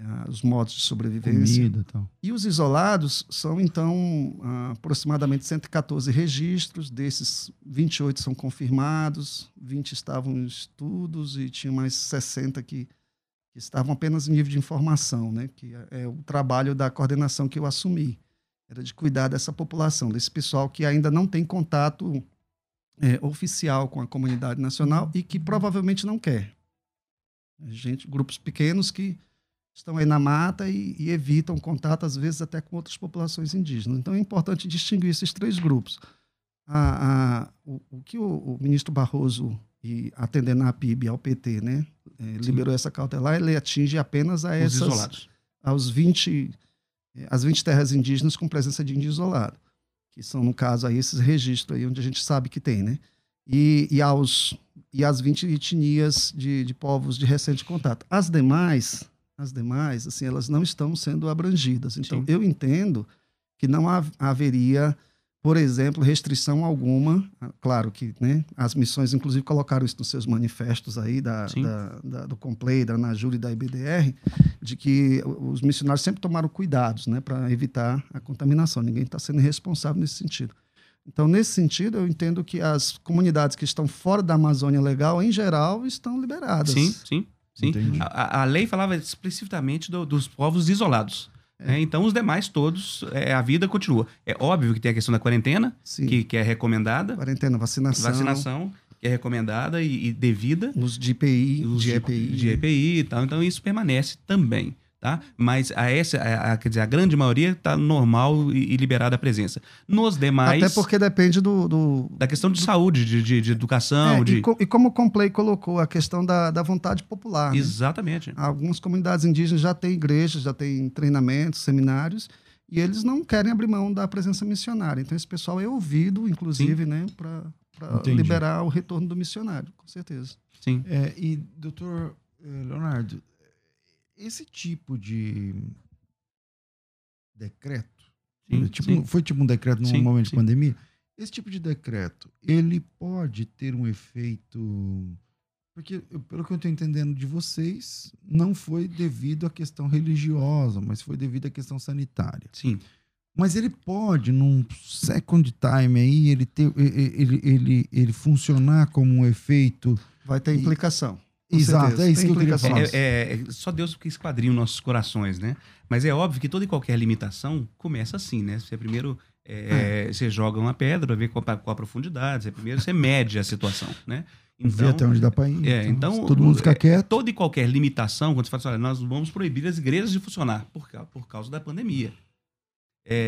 [SPEAKER 4] Ah, Os modos de sobrevivência.
[SPEAKER 2] Comida e tal.
[SPEAKER 4] E os isolados são, então, ah, aproximadamente 114 registros, desses 28 são confirmados, 20 estavam em estudos e tinha mais 60 que, que estavam apenas em nível de informação, né? que é, é o trabalho da coordenação que eu assumi, era de cuidar dessa população, desse pessoal que ainda não tem contato é, oficial com a comunidade nacional e que provavelmente não quer. Gente, grupos pequenos que estão aí na mata e, e evitam contato, às vezes, até com outras populações indígenas. Então, é importante distinguir esses três grupos. A- a- o, o que o, o ministro Barroso, e atendendo à PIB e ao PT, né, eh, liberou essa cautelar, ele atinge apenas a
[SPEAKER 3] Os
[SPEAKER 4] essas,
[SPEAKER 3] isolados.
[SPEAKER 4] aos 20, eh, as 20 terras indígenas com presença de índio isolado, que são, no caso, aí, esses registros aí onde a gente sabe que tem, né? E, e, aos, e as 20 etnias de, de povos de recente contato. As demais, as demais, assim, elas não estão sendo abrangidas. Então,
[SPEAKER 3] Sim.
[SPEAKER 4] eu entendo que não hav- haveria, por exemplo, restrição alguma. Ah, Claro que né, as missões, inclusive, colocaram isso nos seus manifestos aí, da, da, da- do Complay, da Anajur e da IBDR, de que os missionários sempre tomaram cuidados né, para evitar a contaminação. Ninguém está sendo responsável nesse sentido. Então, nesse sentido, eu entendo que as comunidades que estão fora da Amazônia Legal, em geral, estão liberadas.
[SPEAKER 3] Sim, sim, sim. A, a- lei falava explicitamente do- dos povos isolados. né? Então, os demais todos, é, a vida continua. É óbvio que tem a questão da quarentena, que, que é recomendada,
[SPEAKER 4] Quarentena, vacinação,
[SPEAKER 3] vacinação, que é recomendada e, e devida,
[SPEAKER 4] uso de IPI,
[SPEAKER 3] os
[SPEAKER 4] de EPI.
[SPEAKER 3] de EPI e tal. Então, isso permanece também. Tá? Mas a essa, a, a- quer dizer, a grande maioria está normal e, e liberada a presença. Nos demais,
[SPEAKER 4] Até porque depende do. do
[SPEAKER 3] da questão de saúde, de, de, de educação,
[SPEAKER 4] É,
[SPEAKER 3] de.
[SPEAKER 4] e, co- e como o Complay colocou, a questão da, da vontade popular. né?
[SPEAKER 3] Exatamente.
[SPEAKER 4] Algumas comunidades indígenas já têm igrejas, já têm treinamentos, seminários, e eles não querem abrir mão da presença missionária. Então, esse pessoal é ouvido, inclusive, né, para liberar o retorno do missionário, com certeza.
[SPEAKER 3] Sim.
[SPEAKER 2] É, e, doutor eh, Leonardo, esse tipo de decreto,
[SPEAKER 3] Sim,
[SPEAKER 2] é tipo-
[SPEAKER 3] sim.
[SPEAKER 2] foi tipo um decreto num
[SPEAKER 3] Sim,
[SPEAKER 2] momento de pandemia, esse tipo de decreto, ele pode ter um efeito... Porque, pelo que eu estou entendendo de vocês, não foi devido à questão religiosa, mas foi devido à questão sanitária.
[SPEAKER 3] Sim.
[SPEAKER 2] Mas ele pode, num second time aí, ele, ter, ele, ele, ele, ele funcionar como um efeito
[SPEAKER 4] Vai ter
[SPEAKER 2] E-
[SPEAKER 4] implicação.
[SPEAKER 2] Exato,
[SPEAKER 4] certeza.
[SPEAKER 2] é isso
[SPEAKER 4] Tem
[SPEAKER 2] que eu queria falar.
[SPEAKER 3] É, é- é- só Deus que esquadrinha os nossos corações, né? Mas é óbvio que toda e qualquer limitação começa assim, né? Você primeiro é, você joga uma pedra para ver qual, qual a profundidade, você primeiro você mede a situação, né?
[SPEAKER 2] ver até onde dá para ir.
[SPEAKER 3] é, então,
[SPEAKER 2] se todo mundo ficar
[SPEAKER 3] é,
[SPEAKER 2] quieto.
[SPEAKER 3] Toda e qualquer limitação, quando você fala assim, olha, nós vamos proibir as igrejas de funcionar por, por causa da pandemia.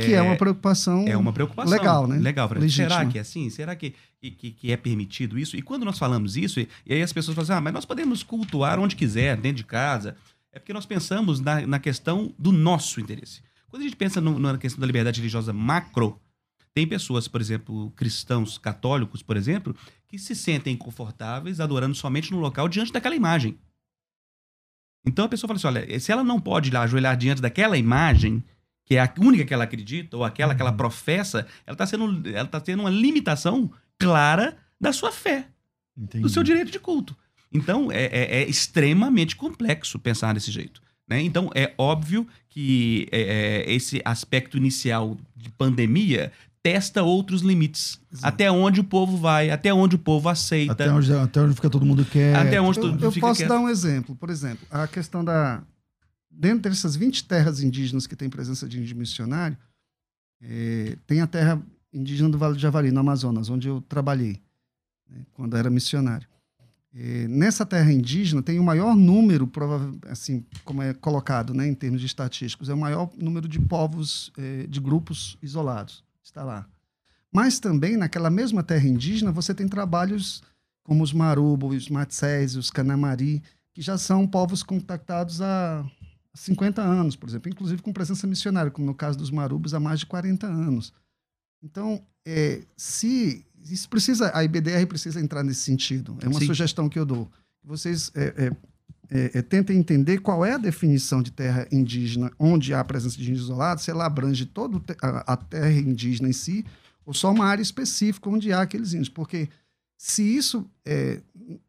[SPEAKER 4] Que é uma preocupação.
[SPEAKER 3] É uma preocupação.
[SPEAKER 4] Legal, né?
[SPEAKER 3] Legal.
[SPEAKER 4] Legítima.
[SPEAKER 3] Será que é assim? Será que, que, que é permitido isso? E quando nós falamos isso, e, e aí as pessoas falam assim, ah, mas nós podemos cultuar onde quiser, dentro de casa. É porque nós pensamos na, na questão do nosso interesse. Quando a gente pensa no- na questão da liberdade religiosa macro, tem pessoas, por exemplo, cristãos católicos, por exemplo, que se sentem confortáveis adorando somente no local diante daquela imagem. Então a pessoa fala assim: olha, se ela não pode ir lá ajoelhar diante daquela imagem, que é a única que ela acredita, ou aquela que ela professa, ela está sendo, ela tá tendo uma limitação clara da sua fé,
[SPEAKER 2] Entendi.
[SPEAKER 3] do seu direito de culto. Então é, é- é extremamente complexo pensar desse jeito. né? Então é óbvio que é, é, esse aspecto inicial de pandemia testa outros limites.
[SPEAKER 4] Exato.
[SPEAKER 3] Até onde o povo vai, até onde o povo aceita.
[SPEAKER 2] Até onde, até onde fica todo mundo quieto.
[SPEAKER 3] Até onde
[SPEAKER 4] Eu,
[SPEAKER 3] tudo
[SPEAKER 4] eu
[SPEAKER 3] fica
[SPEAKER 4] posso
[SPEAKER 3] quieto.
[SPEAKER 4] dar um exemplo. Por exemplo, a questão da. Dentro dessas 20 terras indígenas que tem presença de índio missionário, eh, tem a terra indígena do Vale do Javari, no Amazonas, onde eu trabalhei, né, quando era missionário. Eh, nessa terra indígena tem o maior número, assim, como é colocado né, em termos de estatísticos, é o maior número de povos, eh, de grupos isolados. Está lá. Mas também, naquela mesma terra indígena, você tem trabalhos como os Marubo, os Matsés, os Canamari, que já são povos contactados há 50 anos, por exemplo, inclusive com presença missionária, como no caso dos marubos, há mais de 40 anos. Então, é, se isso precisa, a IBDR precisa entrar nesse sentido. É uma
[SPEAKER 3] Sim.
[SPEAKER 4] sugestão que eu dou. Vocês é, é, é, é, tentem entender qual é a definição de terra indígena, onde há presença de índios isolados, se ela abrange toda a, a terra indígena em si, ou só uma área específica onde há aqueles índios. Porque se isso, é,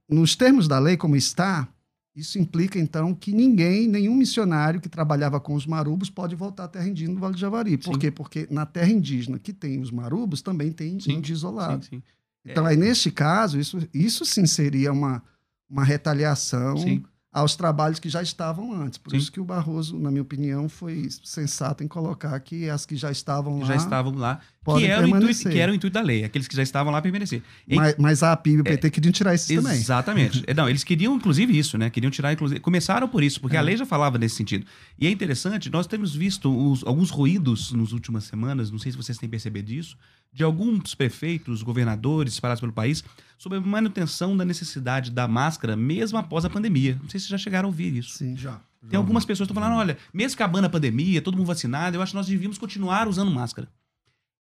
[SPEAKER 4] nos termos da lei como está, isso implica, então, que ninguém, nenhum missionário que trabalhava com os marubos pode voltar à terra indígena do Vale do Javari. Por
[SPEAKER 3] Sim.
[SPEAKER 4] quê? Porque na terra indígena que tem os marubos, também tem
[SPEAKER 3] Sim,
[SPEAKER 4] índio isolado.
[SPEAKER 3] Sim.
[SPEAKER 4] Então, aí, neste caso, isso, isso sim seria uma, uma retaliação
[SPEAKER 3] Sim.
[SPEAKER 4] Aos trabalhos que já estavam antes. Por
[SPEAKER 3] Sim.
[SPEAKER 4] isso que o Barroso, na minha opinião, foi sensato em colocar que as que já estavam
[SPEAKER 3] Que
[SPEAKER 4] lá.
[SPEAKER 3] já estavam lá, que
[SPEAKER 4] podem
[SPEAKER 3] era, o intuito,
[SPEAKER 4] permanecer.
[SPEAKER 3] que era o intuito da lei, aqueles que já estavam lá permanecer. Em-
[SPEAKER 4] Mas, mas a PIB e o PT queriam tirar esses também.
[SPEAKER 3] Exatamente. É, Não, eles queriam, inclusive, isso, né? Queriam tirar, inclusive. Começaram por isso,
[SPEAKER 4] É.
[SPEAKER 3] porque a lei já falava nesse sentido. E é interessante, nós temos visto os- alguns ruídos nas últimas semanas, não sei se vocês têm percebido isso, de alguns prefeitos, governadores espalhados pelo país, sobre a manutenção da necessidade da máscara, mesmo após a pandemia. Não sei se já chegaram a ouvir isso.
[SPEAKER 4] Sim.
[SPEAKER 2] Já.
[SPEAKER 3] Tem algumas pessoas que estão falando, olha, mesmo acabando a pandemia, todo mundo vacinado, eu acho que nós devíamos continuar usando máscara.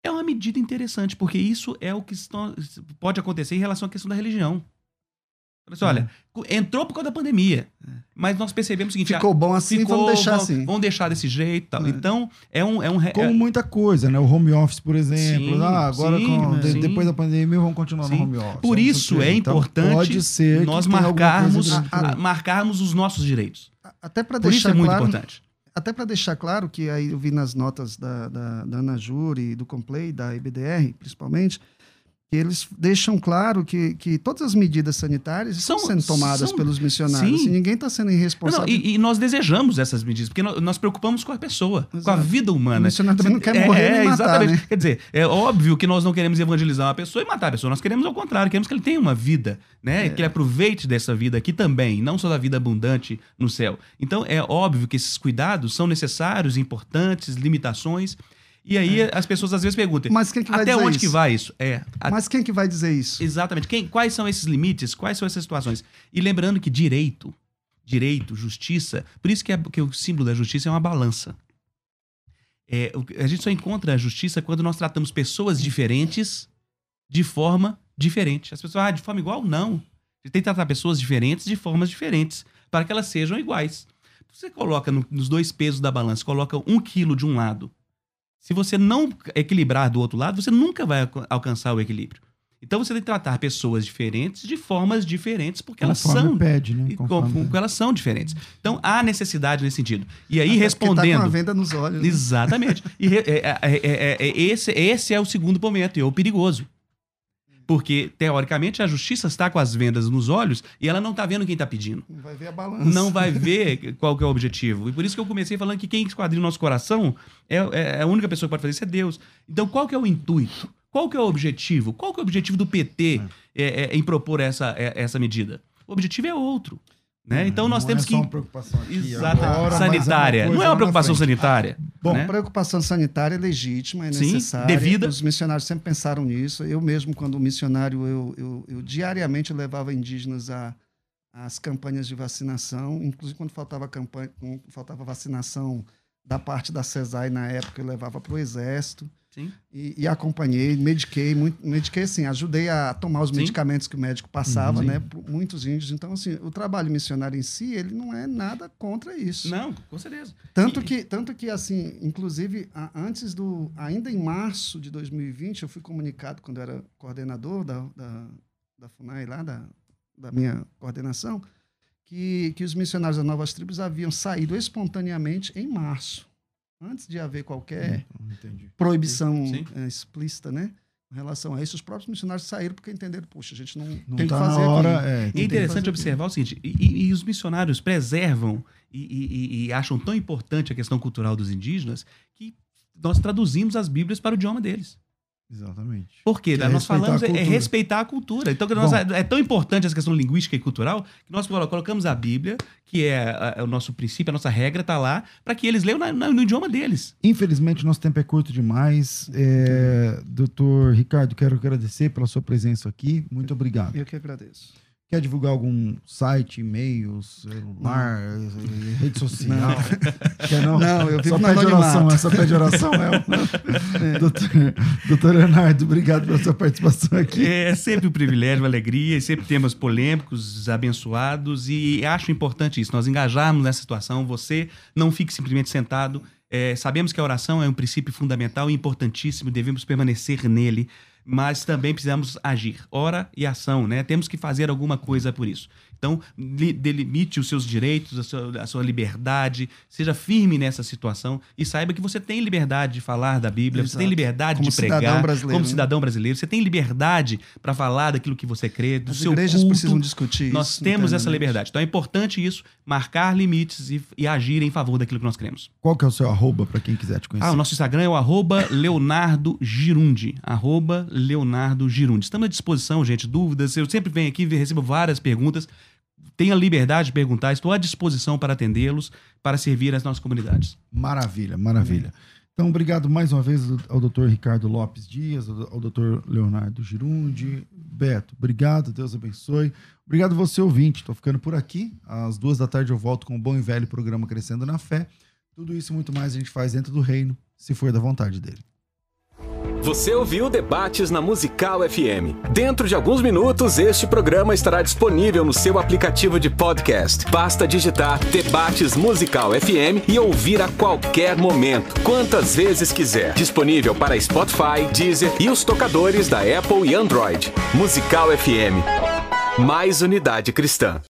[SPEAKER 3] É uma medida interessante, porque isso é o que pode acontecer em relação à questão da religião. Assim, olha, co- entrou por causa da pandemia, mas nós percebemos o seguinte...
[SPEAKER 4] Ficou bom
[SPEAKER 3] ah,
[SPEAKER 4] assim,
[SPEAKER 3] ficou,
[SPEAKER 4] vamos deixar
[SPEAKER 3] vamos-
[SPEAKER 4] assim.
[SPEAKER 3] Vamos deixar desse jeito tal.
[SPEAKER 4] É.
[SPEAKER 3] Então, é um... É um re-
[SPEAKER 2] Como
[SPEAKER 3] é-
[SPEAKER 2] muita coisa, né? O home office, por exemplo.
[SPEAKER 3] Sim,
[SPEAKER 2] ah, agora,
[SPEAKER 3] sim,
[SPEAKER 2] com- de-
[SPEAKER 3] sim.
[SPEAKER 2] depois da pandemia, vamos continuar
[SPEAKER 3] Sim.
[SPEAKER 2] no home office.
[SPEAKER 3] Por isso é
[SPEAKER 2] Então,
[SPEAKER 3] importante
[SPEAKER 2] pode ser
[SPEAKER 3] nós marcarmos, a- marcarmos os nossos direitos.
[SPEAKER 4] Até para
[SPEAKER 3] Por isso
[SPEAKER 4] deixar
[SPEAKER 3] é muito
[SPEAKER 4] claro,
[SPEAKER 3] importante.
[SPEAKER 4] até para deixar claro que aí eu vi nas notas da, da, da Ana Júri, do Complay, da IBDR, principalmente, que eles deixam claro que, que todas as medidas sanitárias estão
[SPEAKER 3] São-
[SPEAKER 4] sendo tomadas
[SPEAKER 3] são-
[SPEAKER 4] pelos missionários.
[SPEAKER 3] Sim.
[SPEAKER 4] E ninguém está sendo
[SPEAKER 3] Não,
[SPEAKER 4] irresponsável.
[SPEAKER 3] e, e nós desejamos essas medidas, porque nós, nós preocupamos com a pessoa, com a
[SPEAKER 4] Exato.
[SPEAKER 3] vida
[SPEAKER 4] o
[SPEAKER 3] humana.
[SPEAKER 4] missionário também não quer
[SPEAKER 3] É,
[SPEAKER 4] morrer
[SPEAKER 3] é,
[SPEAKER 4] nem matar,
[SPEAKER 3] exatamente.
[SPEAKER 4] né?
[SPEAKER 3] Quer dizer, é óbvio que nós não queremos evangelizar uma pessoa e matar a pessoa. Nós queremos ao contrário, queremos que ele tenha uma vida, né? Que ele aproveite dessa vida aqui também, não só da vida abundante no céu. Então é óbvio que esses cuidados são necessários, importantes, limitações. E aí as pessoas às vezes perguntam:
[SPEAKER 4] É. Mas quem que vai
[SPEAKER 3] até
[SPEAKER 4] dizer
[SPEAKER 3] onde
[SPEAKER 4] isso?
[SPEAKER 3] que vai isso? É. a-
[SPEAKER 4] Mas quem que vai dizer isso?
[SPEAKER 3] Exatamente. Quem, quais são esses limites? Quais são essas situações? E lembrando que direito, direito, justiça, por isso que, é, que o símbolo da justiça é uma balança. É, a gente só encontra a justiça quando nós tratamos pessoas diferentes de forma diferente. As pessoas, ah, de forma igual? Não. A gente tem que tratar pessoas diferentes de formas diferentes, para que elas sejam iguais. Você coloca no- nos dois pesos da balança, coloca um quilo de um lado. Se você não equilibrar do outro lado, você nunca vai alca- alcançar o equilíbrio. Então você tem que tratar pessoas diferentes de formas diferentes, porque elas
[SPEAKER 2] Conforme
[SPEAKER 3] são.
[SPEAKER 2] pede, né?
[SPEAKER 3] e com-
[SPEAKER 2] Conforme-
[SPEAKER 3] com- elas são diferentes. Então há necessidade nesse sentido. E aí,
[SPEAKER 4] Até
[SPEAKER 3] respondendo.
[SPEAKER 4] Tá com a venda nos olhos. né?
[SPEAKER 3] Exatamente. E é- é- é- é- é- esse, esse é o segundo momento, e é o perigoso. Porque, teoricamente, a justiça está com as vendas nos olhos e ela não está vendo quem está pedindo.
[SPEAKER 4] Não vai ver a balança.
[SPEAKER 3] Não vai ver qual que é o objetivo. E por isso que eu comecei falando que quem esquadrinha o nosso coração é, é a única pessoa que pode fazer isso é Deus. Então, qual que é o intuito? Qual que é o objetivo? Qual que é o objetivo do PT é, é, em propor essa, é, essa medida? O objetivo é outro. Né? Então, nós
[SPEAKER 2] não
[SPEAKER 3] temos
[SPEAKER 2] é
[SPEAKER 3] que.
[SPEAKER 2] só uma preocupação aqui agora, é
[SPEAKER 3] sanitária.
[SPEAKER 2] coisa
[SPEAKER 3] não é uma
[SPEAKER 2] na
[SPEAKER 3] preocupação sanitária.
[SPEAKER 2] Bom,
[SPEAKER 3] né?
[SPEAKER 4] Preocupação sanitária é legítima, é
[SPEAKER 3] Sim,
[SPEAKER 4] necessária.
[SPEAKER 3] devida.
[SPEAKER 4] Os missionários sempre pensaram nisso. Eu mesmo, quando missionário, eu, eu, eu diariamente levava indígenas a às campanhas de vacinação, inclusive quando faltava campanha, quando faltava vacinação da parte da CESAI na época, eu levava para o Exército
[SPEAKER 3] Sim.
[SPEAKER 4] e, e acompanhei, mediquei, muito, mediquei assim, ajudei a tomar os
[SPEAKER 3] Sim.
[SPEAKER 4] medicamentos que o médico passava,
[SPEAKER 2] Uhum.
[SPEAKER 4] né, muitos índios. Então, assim, o trabalho missionário em si, ele não é nada contra isso.
[SPEAKER 3] Não, com certeza.
[SPEAKER 4] Tanto
[SPEAKER 3] E-
[SPEAKER 4] que, tanto que, assim, inclusive, antes do. Ainda em março de 2020, eu fui comunicado, quando eu era coordenador da, da, da FUNAI, lá, da, da minha coordenação, que, que os missionários das novas tribos haviam saído espontaneamente em março, antes de haver qualquer
[SPEAKER 2] Entendi.
[SPEAKER 4] proibição
[SPEAKER 3] Sim.
[SPEAKER 4] eh, explícita, né? Em relação a isso, os próprios missionários saíram porque entenderam, puxa, a gente não,
[SPEAKER 2] Não
[SPEAKER 4] tem
[SPEAKER 2] tá
[SPEAKER 4] que fazer
[SPEAKER 2] hora,
[SPEAKER 4] aqui.
[SPEAKER 2] é,
[SPEAKER 3] E é interessante observar o seguinte: e, e- os missionários preservam e- e- e acham tão importante a questão cultural dos indígenas que nós traduzimos as Bíblias para o idioma deles.
[SPEAKER 2] Exatamente.
[SPEAKER 3] Por quê?
[SPEAKER 2] Que é
[SPEAKER 3] nós falamos é, é respeitar a cultura. Então, que nós-
[SPEAKER 2] Bom.
[SPEAKER 3] é tão importante essa questão linguística e cultural que nós colo- colocamos a Bíblia, que é, a- é o nosso princípio, a nossa regra, está lá, para que eles leiam na- na- no idioma deles.
[SPEAKER 2] Infelizmente, nosso tempo é curto demais. É, doutor Ricardo, quero agradecer pela sua presença aqui. Muito obrigado.
[SPEAKER 4] Eu que agradeço.
[SPEAKER 2] Quer divulgar algum site, e-mail, celular, rede social? Quer não?
[SPEAKER 4] Não, eu vivo
[SPEAKER 2] só pede oração, é só pede oração, é. doutor, doutor Leonardo, obrigado pela sua participação aqui.
[SPEAKER 3] É sempre um privilégio, uma alegria, e sempre temas polêmicos, abençoados, e acho importante isso, nós engajarmos nessa situação. Você não fique simplesmente sentado. É, sabemos que a oração é um princípio fundamental e importantíssimo, devemos permanecer nele, mas também precisamos agir. Ora e ação, né? Temos que fazer alguma coisa por isso. Então, li- delimite os seus direitos, a sua, a sua liberdade, seja firme nessa situação e saiba que você tem liberdade de falar da Bíblia, você tem
[SPEAKER 4] Exato.
[SPEAKER 3] liberdade
[SPEAKER 4] Como
[SPEAKER 3] de pregar,
[SPEAKER 4] cidadão brasileiro,
[SPEAKER 3] como
[SPEAKER 4] né?
[SPEAKER 3] cidadão brasileiro, você tem liberdade para falar daquilo que você crê, do
[SPEAKER 4] As
[SPEAKER 3] seu
[SPEAKER 4] igrejas
[SPEAKER 3] culto.
[SPEAKER 4] precisam discutir
[SPEAKER 3] Nós
[SPEAKER 4] isso
[SPEAKER 3] temos essa liberdade. Então é importante isso, marcar limites e, e agir em favor daquilo que nós queremos.
[SPEAKER 2] Qual que é o seu arroba para quem quiser te conhecer?
[SPEAKER 3] Ah, o nosso Instagram é o arroba Leonardo Girundi. Arroba Leonardo Girundi. Estamos à disposição, gente. Dúvidas, eu sempre venho aqui e recebo várias perguntas. Tenha liberdade de perguntar, estou à disposição para atendê-los, para servir as nossas comunidades.
[SPEAKER 2] Maravilha, maravilha. Então, obrigado mais uma vez ao doutor Ricardo Lopes Dias, ao doutor Leonardo Girundi. Beto, obrigado, Deus abençoe. Obrigado você, ouvinte. Estou ficando por aqui. Às duas da tarde eu volto com o bom e velho programa Crescendo na Fé. Tudo isso e muito mais a gente faz dentro do reino, se for da vontade dele.
[SPEAKER 1] Você ouviu Debates na Musical FM. Dentro de alguns minutos, este programa estará disponível no seu aplicativo de podcast. Basta digitar Debates Musical FM e ouvir a qualquer momento, quantas vezes quiser. Disponível para Spotify, Deezer e os tocadores da Apple e Android. Musical FM. Mais unidade cristã.